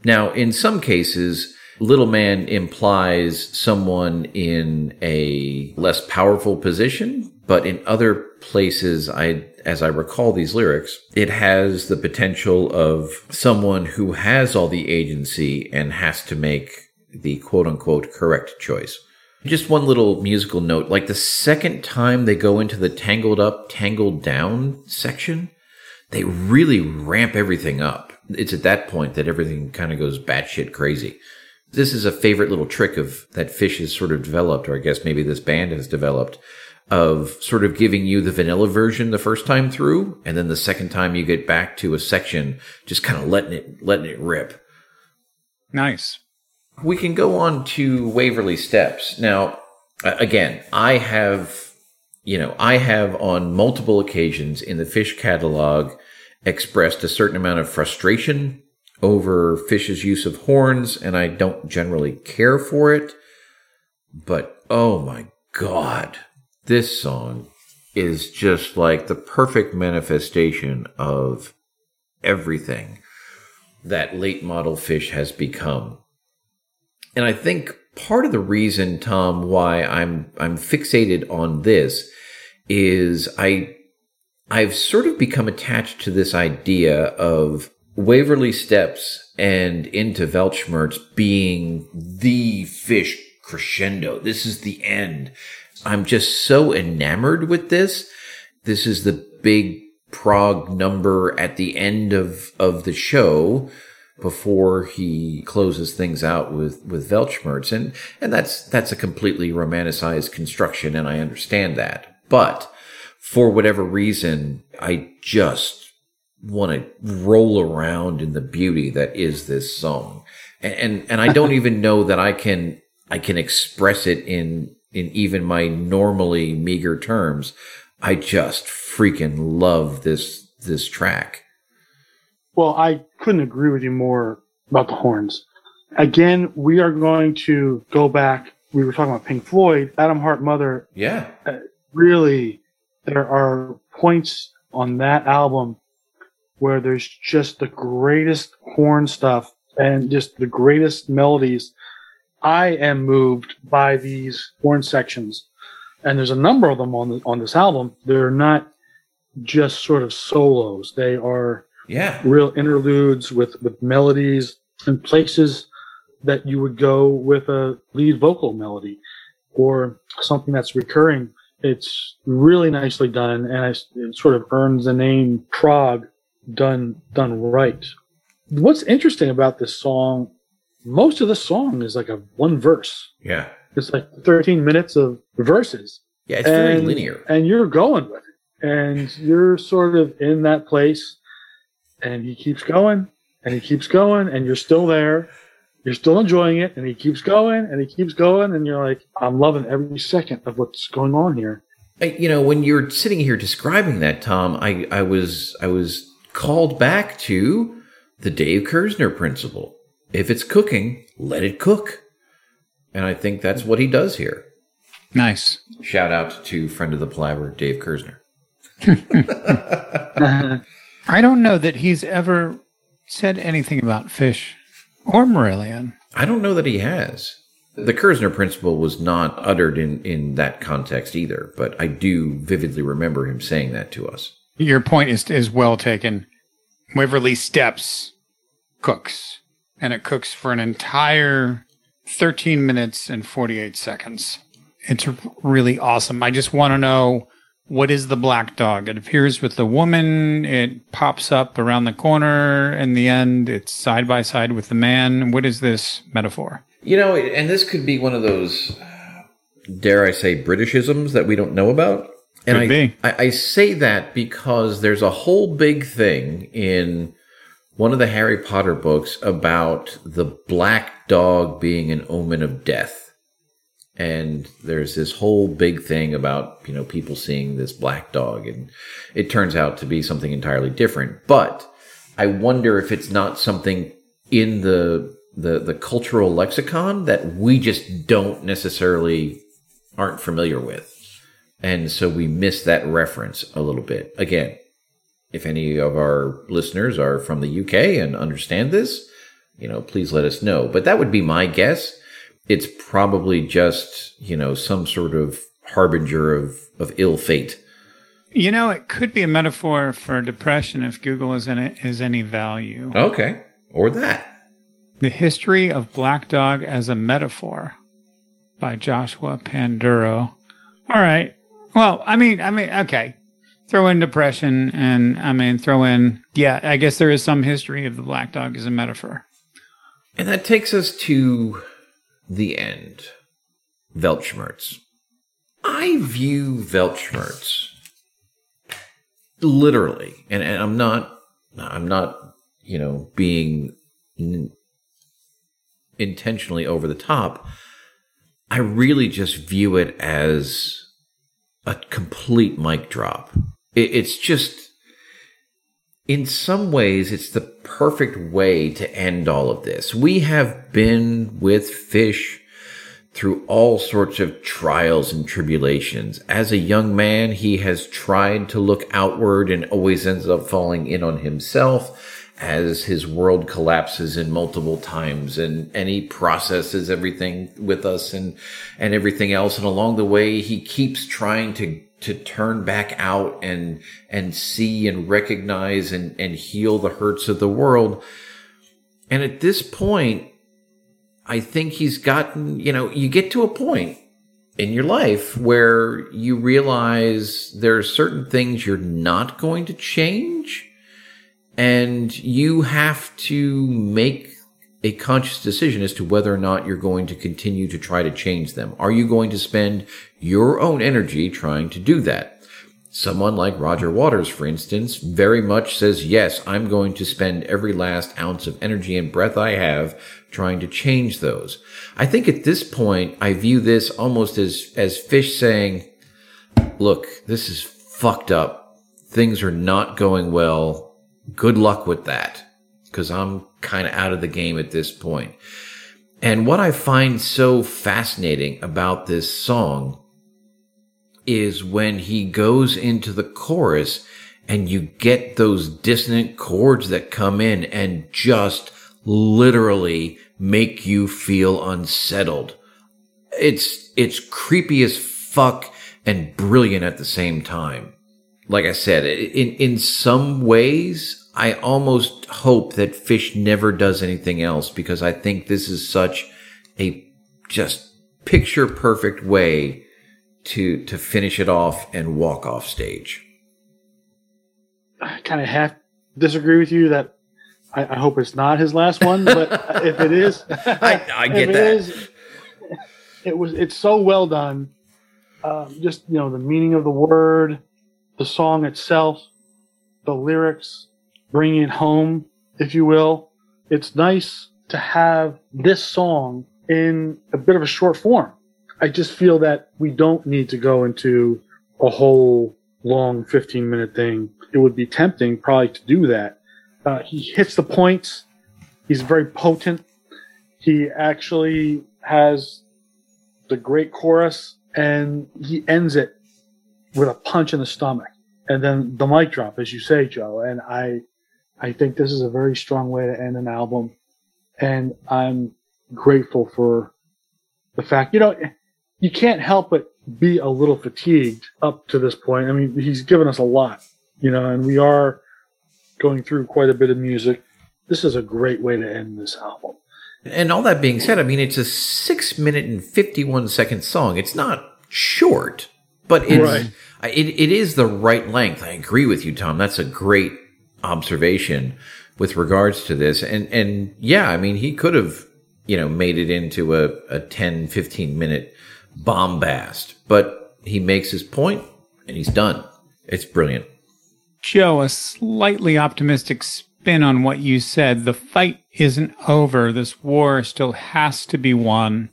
S1: Now, in some cases, little man implies someone in a less powerful position, but in other places, I, as I recall these lyrics, it has the potential of someone who has all the agency and has to make the quote unquote correct choice. Just one little musical note. Like the second time they go into the tangled up, tangled down section, they really ramp everything up. It's at that point that everything kind of goes batshit crazy. This is a favorite little trick of that fish has sort of developed, or I guess maybe this band has developed, of sort of giving you the vanilla version the first time through, and then the second time you get back to a section, just kind of letting it letting it rip.
S2: Nice.
S1: We can go on to Waverley Steps. Now, again, I have, you know, I have on multiple occasions in the fish catalog expressed a certain amount of frustration over Fish's use of horns, and I don't generally care for it. But oh my god, this song is just like the perfect manifestation of everything that late model Fish has become. And I think part of the reason, Tom, why I'm I'm fixated on this is I I've sort of become attached to this idea of Waverley Steps and into Weltschmerz being the fish crescendo. This is the end. I'm just so enamored with this. This is the big prog number at the end of, of the show before he closes things out with, with Weltschmerz. And, and that's, that's a completely romanticized construction. And I understand that. But for whatever reason, I just want to roll around in the beauty that is this song. And, and, and I don't <laughs> even know that I can, I can express it in, in even my normally meager terms. I just freaking love this, this track.
S3: Well, I couldn't agree with you more about the horns. Again, we are going to go back. We were talking about Pink Floyd, Atom Heart Mother.
S1: Yeah.
S3: Uh, really, there are points on that album where there's just the greatest horn stuff and just the greatest melodies. I am moved by these horn sections, and there's a number of them on the, on this album. They're not just sort of solos; they are
S1: yeah
S3: real interludes with with melodies and places that you would go with a lead vocal melody or something that's recurring. It's really nicely done, and it sort of earns the name prog done done right. What's interesting about this song, most of the song is like a one verse.
S1: Yeah.
S3: It's like 13 minutes of verses.
S1: Yeah, it's and, very linear.
S3: And you're going with it. And you're sort of in that place and he keeps going and he keeps going and you're still there. You're still enjoying it and he keeps going and he keeps going and you're like, I'm loving every second of what's going on here.
S1: you know, when you're sitting here describing that, Tom, I, I was I was called back to the Dave Kersner principle. If it's cooking, let it cook. And I think that's what he does here.
S2: Nice.
S1: Shout out to friend of the Palaver, Dave Kersner. <laughs> <laughs>
S2: I don't know that he's ever said anything about fish or Marillion.
S1: I don't know that he has. The Kersner principle was not uttered in, in that context either, but I do vividly remember him saying that to us.
S2: Your point is is well taken. Waverley Steps cooks, and it cooks for an entire 13 minutes and 48 seconds. It's really awesome. I just want to know what is the black dog? It appears with the woman. It pops up around the corner. In the end, it's side by side with the man. What is this metaphor?
S1: You know, and this could be one of those, dare I say, Britishisms that we don't know about. And I. I, I say that because there's a whole big thing in one of the Harry Potter books about the black dog being an omen of death. And there's this whole big thing about, you know, people seeing this black dog and it turns out to be something entirely different. But I wonder if it's not something in the the the cultural lexicon that we just don't necessarily aren't familiar with. And so we miss that reference a little bit. Again, if any of our listeners are from the UK and understand this, you know, please let us know. But that would be my guess. It's probably just, you know, some sort of harbinger of, of ill fate.
S2: You know, it could be a metaphor for depression if Google is, in it, is any value.
S1: Okay. Or that.
S2: The History of Black Dog as a Metaphor by Joshua Panduro. All right. Well, I mean, I mean, okay. Throw in depression and I mean, throw in, yeah, I guess there is some history of the black dog as a metaphor.
S1: And that takes us to the end. Weltschmerz. I view Weltschmerz literally, and, and I'm not, I'm not, you know, being n- intentionally over the top. I really just view it as a complete mic drop. It, it's just, in some ways, it's the perfect way to end all of this. We have been with Fish through all sorts of trials and tribulations. As a young man, he has tried to look outward and always ends up falling in on himself as his world collapses in multiple times and, and he processes everything with us and, and everything else. And along the way, he keeps trying to, to turn back out and, and see and recognize and, and heal the hurts of the world. And at this point, I think he's gotten, you know, you get to a point in your life where you realize there are certain things you're not going to change and you have to make a conscious decision as to whether or not you're going to continue to try to change them. Are you going to spend your own energy trying to do that? Someone like Roger Waters, for instance, very much says, yes, I'm going to spend every last ounce of energy and breath I have trying to change those. I think at this point, I view this almost as, as Fish saying, look, this is fucked up. Things are not going well good luck with that because I'm kind of out of the game at this point. And what I find so fascinating about this song is when he goes into the chorus and you get those dissonant chords that come in and just literally make you feel unsettled. It's, it's creepy as fuck and brilliant at the same time. Like I said, in, in some ways, I almost hope that Fish never does anything else because I think this is such a just picture perfect way to to finish it off and walk off stage.
S3: I kind of half disagree with you that I, I, hope it's not his last one, but <laughs> if it is,
S1: I, I get that.
S3: Is, it was it's so well done. Um, just you know the meaning of the word, the song itself, the lyrics, bringing it home, if you will. It's nice to have this song in a bit of a short form. I just feel that we don't need to go into a whole long 15 minute thing. It would be tempting probably to do that. Uh, he hits the points. He's very potent. He actually has the great chorus and he ends it with a punch in the stomach and then the mic drop, as you say, Joe. And I, I think this is a very strong way to end an album. And I'm grateful for the fact, you know, you can't help but be a little fatigued up to this point. I mean, he's given us a lot, you know, and we are going through quite a bit of music. This is a great way to end this album.
S1: And all that being said, I mean, it's a six minute and 51 second song. It's not short, but it's,
S3: Right.
S1: It, it is the right length. I agree with you, Tom. That's a great observation with regards to this. And, and yeah, I mean, he could have, you know, made it into a, a 10, 15 minute bombast, but he makes his point and he's done. It's brilliant.
S2: Joe, a slightly optimistic spin on what you said. The fight isn't over. This war still has to be won.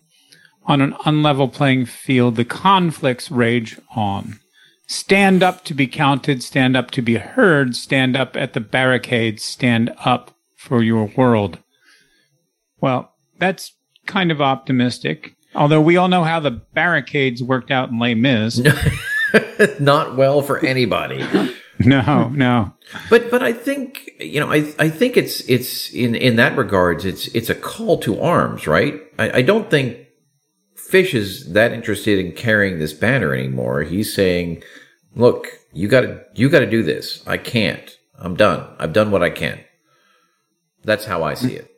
S2: On an unlevel playing field, the conflicts rage on. Stand up to be counted, stand up to be heard, stand up at the barricades, stand up for your world. Well, that's kind of optimistic. Although we all know how the barricades worked out in Les Mis. <laughs>
S1: Not well for anybody. <laughs>
S2: No, no.
S1: But but I think you know I I think it's it's in in that regards it's it's a call to arms, right? I, I don't think Fish is that interested in carrying this banner anymore. He's saying, "Look, you got to you got to do this. I can't. I'm done. I've done what I can." That's how I see it.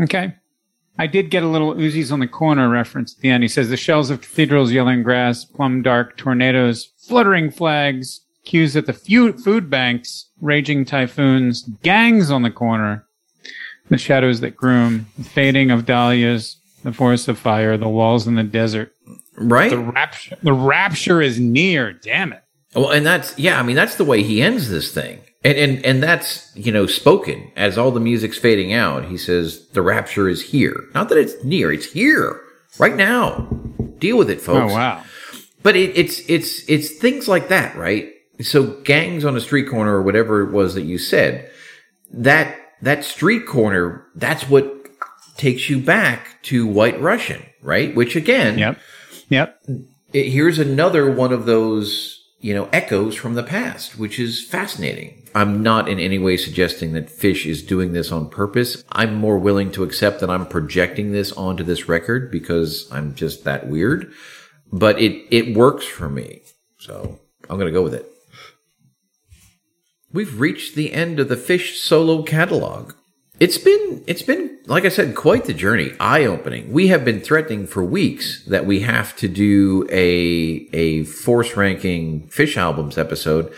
S2: Okay. I did get a little Uzis on the corner reference at the end. He says the shells of cathedrals, yelling grass, plum dark tornadoes, fluttering flags, queues at the food banks, raging typhoons, gangs on the corner, the shadows that groom, the fading of dahlias, the forest of fire, the walls in the desert.
S1: Right?
S2: The rapture, the rapture is near. Damn it.
S1: Well, and that's yeah. I mean, that's the way he ends this thing, and and and that's you know spoken as all the music's fading out. He says the rapture is here. Not that it's near; it's here right now. Deal with it, folks.
S2: Oh wow.
S1: But it, it's it's it's things like that, right? So gangs on a street corner or whatever it was that you said, that that street corner, that's what takes you back to White Russian, right? Which again,
S2: Yep. Yep.
S1: it, here's another one of those you know echoes from the past which is fascinating i'm not in any way suggesting that fish is doing this on purpose i'm more willing to accept that i'm projecting this onto this record because i'm just that weird but it it works for me so i'm going to go with it we've reached the end of the fish solo catalog it's been it's been like I said quite the journey eye opening we have been threatening for weeks that we have to do a a force ranking fish albums episode.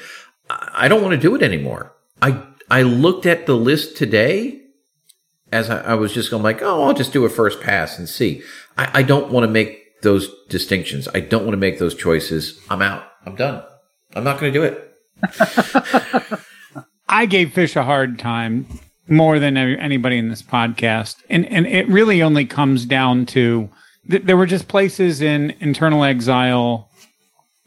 S1: I I don't want to do it anymore. I I looked at the list today as I, I was just going like oh I'll just do a first pass and see. I, I don't want to make those distinctions. I don't want to make those choices. I'm out. I'm done. I'm not going to do it. <laughs> <laughs>
S2: I gave Fish a hard time more than anybody in this podcast, and and it really only comes down to th- there were just places in internal exile,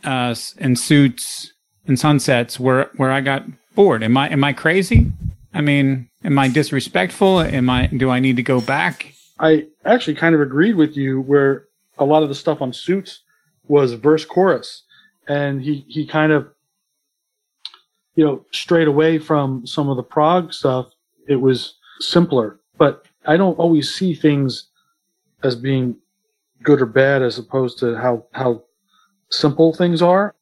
S2: uh, and suits and sunsets where where I got bored. Am I am I crazy? I mean, am I disrespectful? Am I do I need to go back?
S3: I actually kind of agreed with you where a lot of the stuff on Suits was verse chorus, and he he kind of you know strayed away from some of the prog stuff. It was simpler, but I don't always see things as being good or bad as opposed to how how simple things are.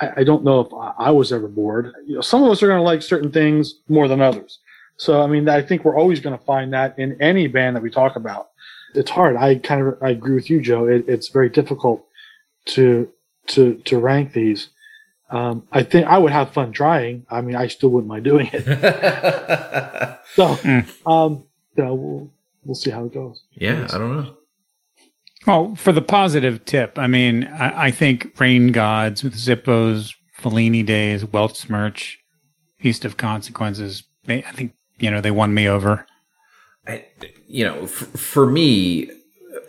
S3: I, I don't know if I, was ever bored. You know, some of us are going to like certain things more than others. So, I mean, I think we're always going to find that in any band that we talk about. It's hard. I kind of I agree with you, Joe. It, it's very difficult to to to rank these. Um, I think I would have fun trying. I mean, I still wouldn't mind doing it. <laughs> so,
S2: Mm.
S3: um, you know, we'll we'll see how it goes.
S1: yeah I don't know
S2: Well, for the positive tip, I mean, I, I think Rain Gods with Zippos, Fellini Days, Weltschmerz, Feast of Consequences. I think you know they won me over.
S1: I, you know, f- for me,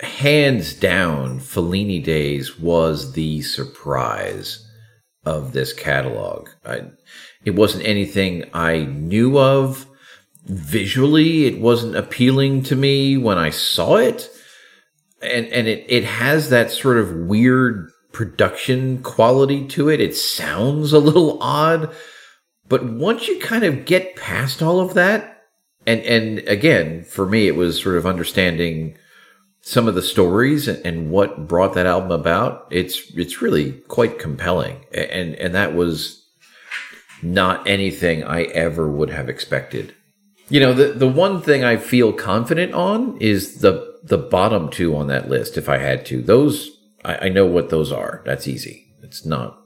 S1: hands down, Fellini Days was the surprise of this catalog. I, it wasn't anything I knew of. Visually, it wasn't appealing to me when I saw it. And, and it, it has that sort of weird production quality to it. It sounds a little odd. But once you kind of get past all of that, and and again for me it was sort of understanding some of the stories and, what brought that album about it's it's really quite compelling. And and that was not anything i ever would have expected. You know the the one thing i feel confident on is the the bottom two on that list if i had to. Those i, I know what those are. That's easy. It's not,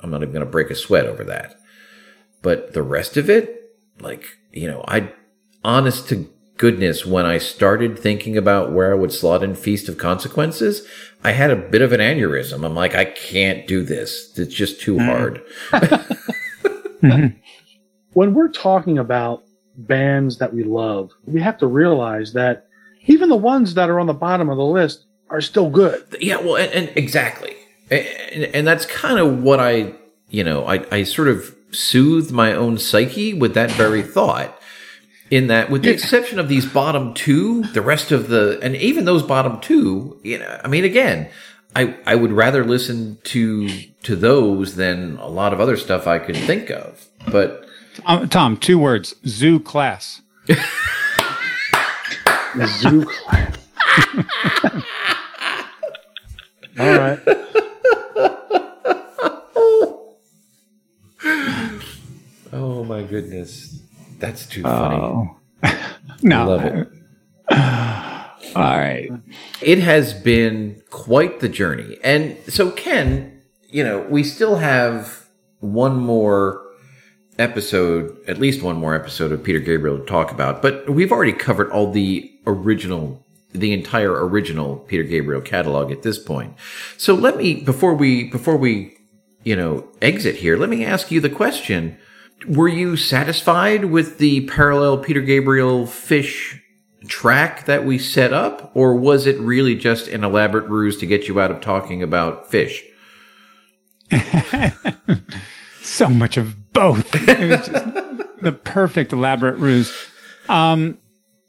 S1: I'm not even going to break a sweat over that. But the rest of it, like, you know, I, honest to goodness, when I started thinking about where I would slot in Feast of Consequences, I had a bit of an aneurysm. I'm like, I can't do this. It's just too mm. hard. <laughs> Mm-hmm.
S3: when we're talking about bands that we love, we have to realize that even the ones that are on the bottom of the list are still good.
S1: Yeah, well, and, and exactly, and, and that's kind of what I, you know, I, I sort of soothed my own psyche with that very thought. In that, with the exception of these bottom two, the rest of the, and even those bottom two, you know, I mean, again, I, I would rather listen to to those than a lot of other stuff I could think of. But
S2: Um, Tom, two words: zoo class.
S3: Zoo class. <laughs> All right.
S1: oh my goodness, that's too funny.
S2: Oh, <laughs> no.
S1: Love it. <sighs>
S2: All right.
S1: It has been quite the journey. And so, Ken, you know, we still have one more episode, at least one more episode of Peter Gabriel to talk about, but we've already covered all the original, the entire original Peter Gabriel catalog at this point. So let me, before we, before we, you know, exit here, let me ask you the question. Were you satisfied with the parallel Peter Gabriel fish track that we set up, or was it really just an elaborate ruse to get you out of talking about fish? <laughs>
S2: so much of both. <laughs> It was just the perfect elaborate ruse. Um,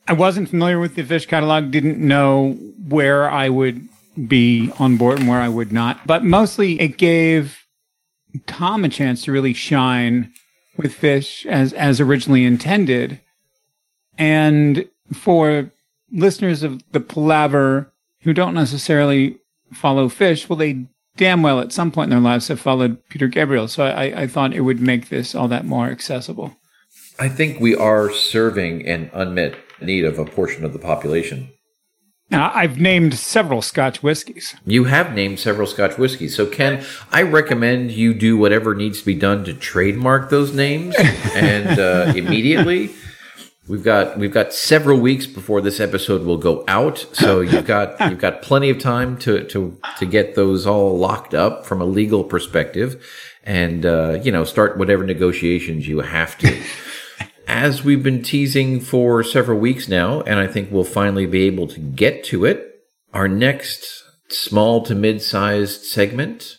S2: I wasn't familiar with the fish catalog, didn't know where I would be on board and where I would not. But mostly it gave Tom a chance to really shine with fish as as originally intended. And for listeners of the palaver who don't necessarily follow fish, well, they damn well at some point in their lives have followed Peter Gabriel. So I, I thought it would make this all that more accessible.
S1: I think we are serving an unmet need of a portion of the population.
S2: Now, I've named several Scotch whiskies.
S1: You have named several Scotch whiskeys. So, Ken, I recommend you do whatever needs to be done to trademark those names <laughs> and uh, immediately. We've got we've got several weeks before this episode will go out, so you've got <laughs> you've got plenty of time to to to get those all locked up from a legal perspective, and uh, you know start whatever negotiations you have to. <laughs> As we've been teasing for several weeks now, and I think we'll finally be able to get to it. Our next small to mid-sized segment,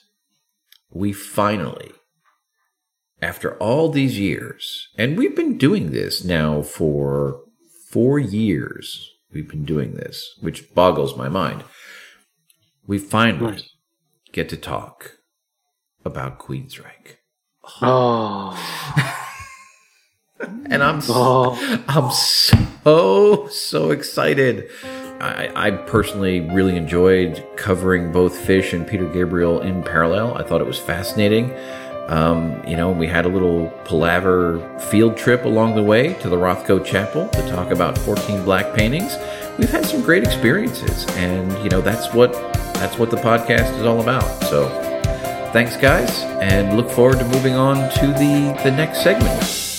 S1: we finally after all these years, and we've been doing this now for four years, we've been doing this, which boggles my mind. We finally
S3: Nice.
S1: get to talk about Queensryche.
S3: Oh. <laughs>
S1: And I'm so,
S3: Oh.
S1: I'm so so excited. I, I personally really enjoyed covering both Fish and Peter Gabriel in parallel. I thought it was fascinating. Um, you know, we had a little palaver field trip along the way to the Rothko Chapel to talk about 14 black paintings. We've had some great experiences, and you know that's what that's what the podcast is all about. So, thanks, guys, and look forward to moving on to the the next segment.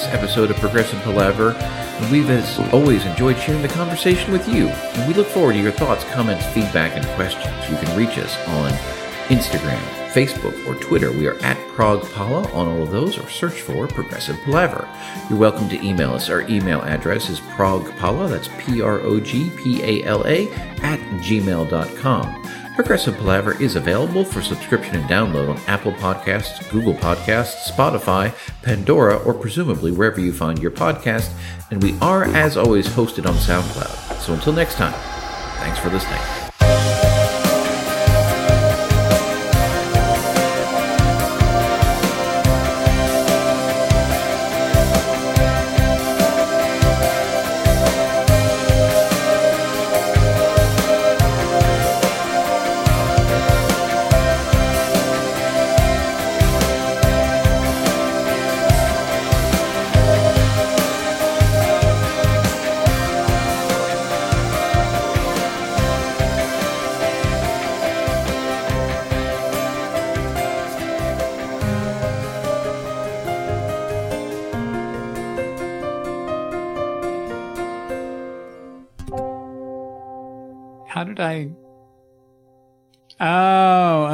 S1: This episode of Progressive Palaver. We've, as always, enjoyed sharing the conversation with you. And we look forward to your thoughts, comments, feedback, and questions. You can reach us on Instagram, Facebook, or Twitter. We are at ProgPala on all of those, or search for Progressive Palaver. You're welcome to email us. Our email address is progpala, that's P R O G P A L A, at gmail.com. Progressive Palaver is available for subscription and download on Apple Podcasts, Google Podcasts, Spotify, Pandora, or presumably wherever you find your podcast. And we are, as always, hosted on SoundCloud. So until next time, thanks for listening.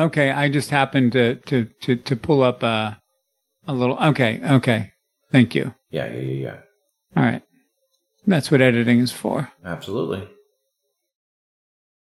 S2: Okay. I just happened to to to to pull up a a little. Okay, okay. Thank you.
S1: Yeah, yeah, yeah, yeah.
S2: All right. That's what editing is for.
S1: Absolutely.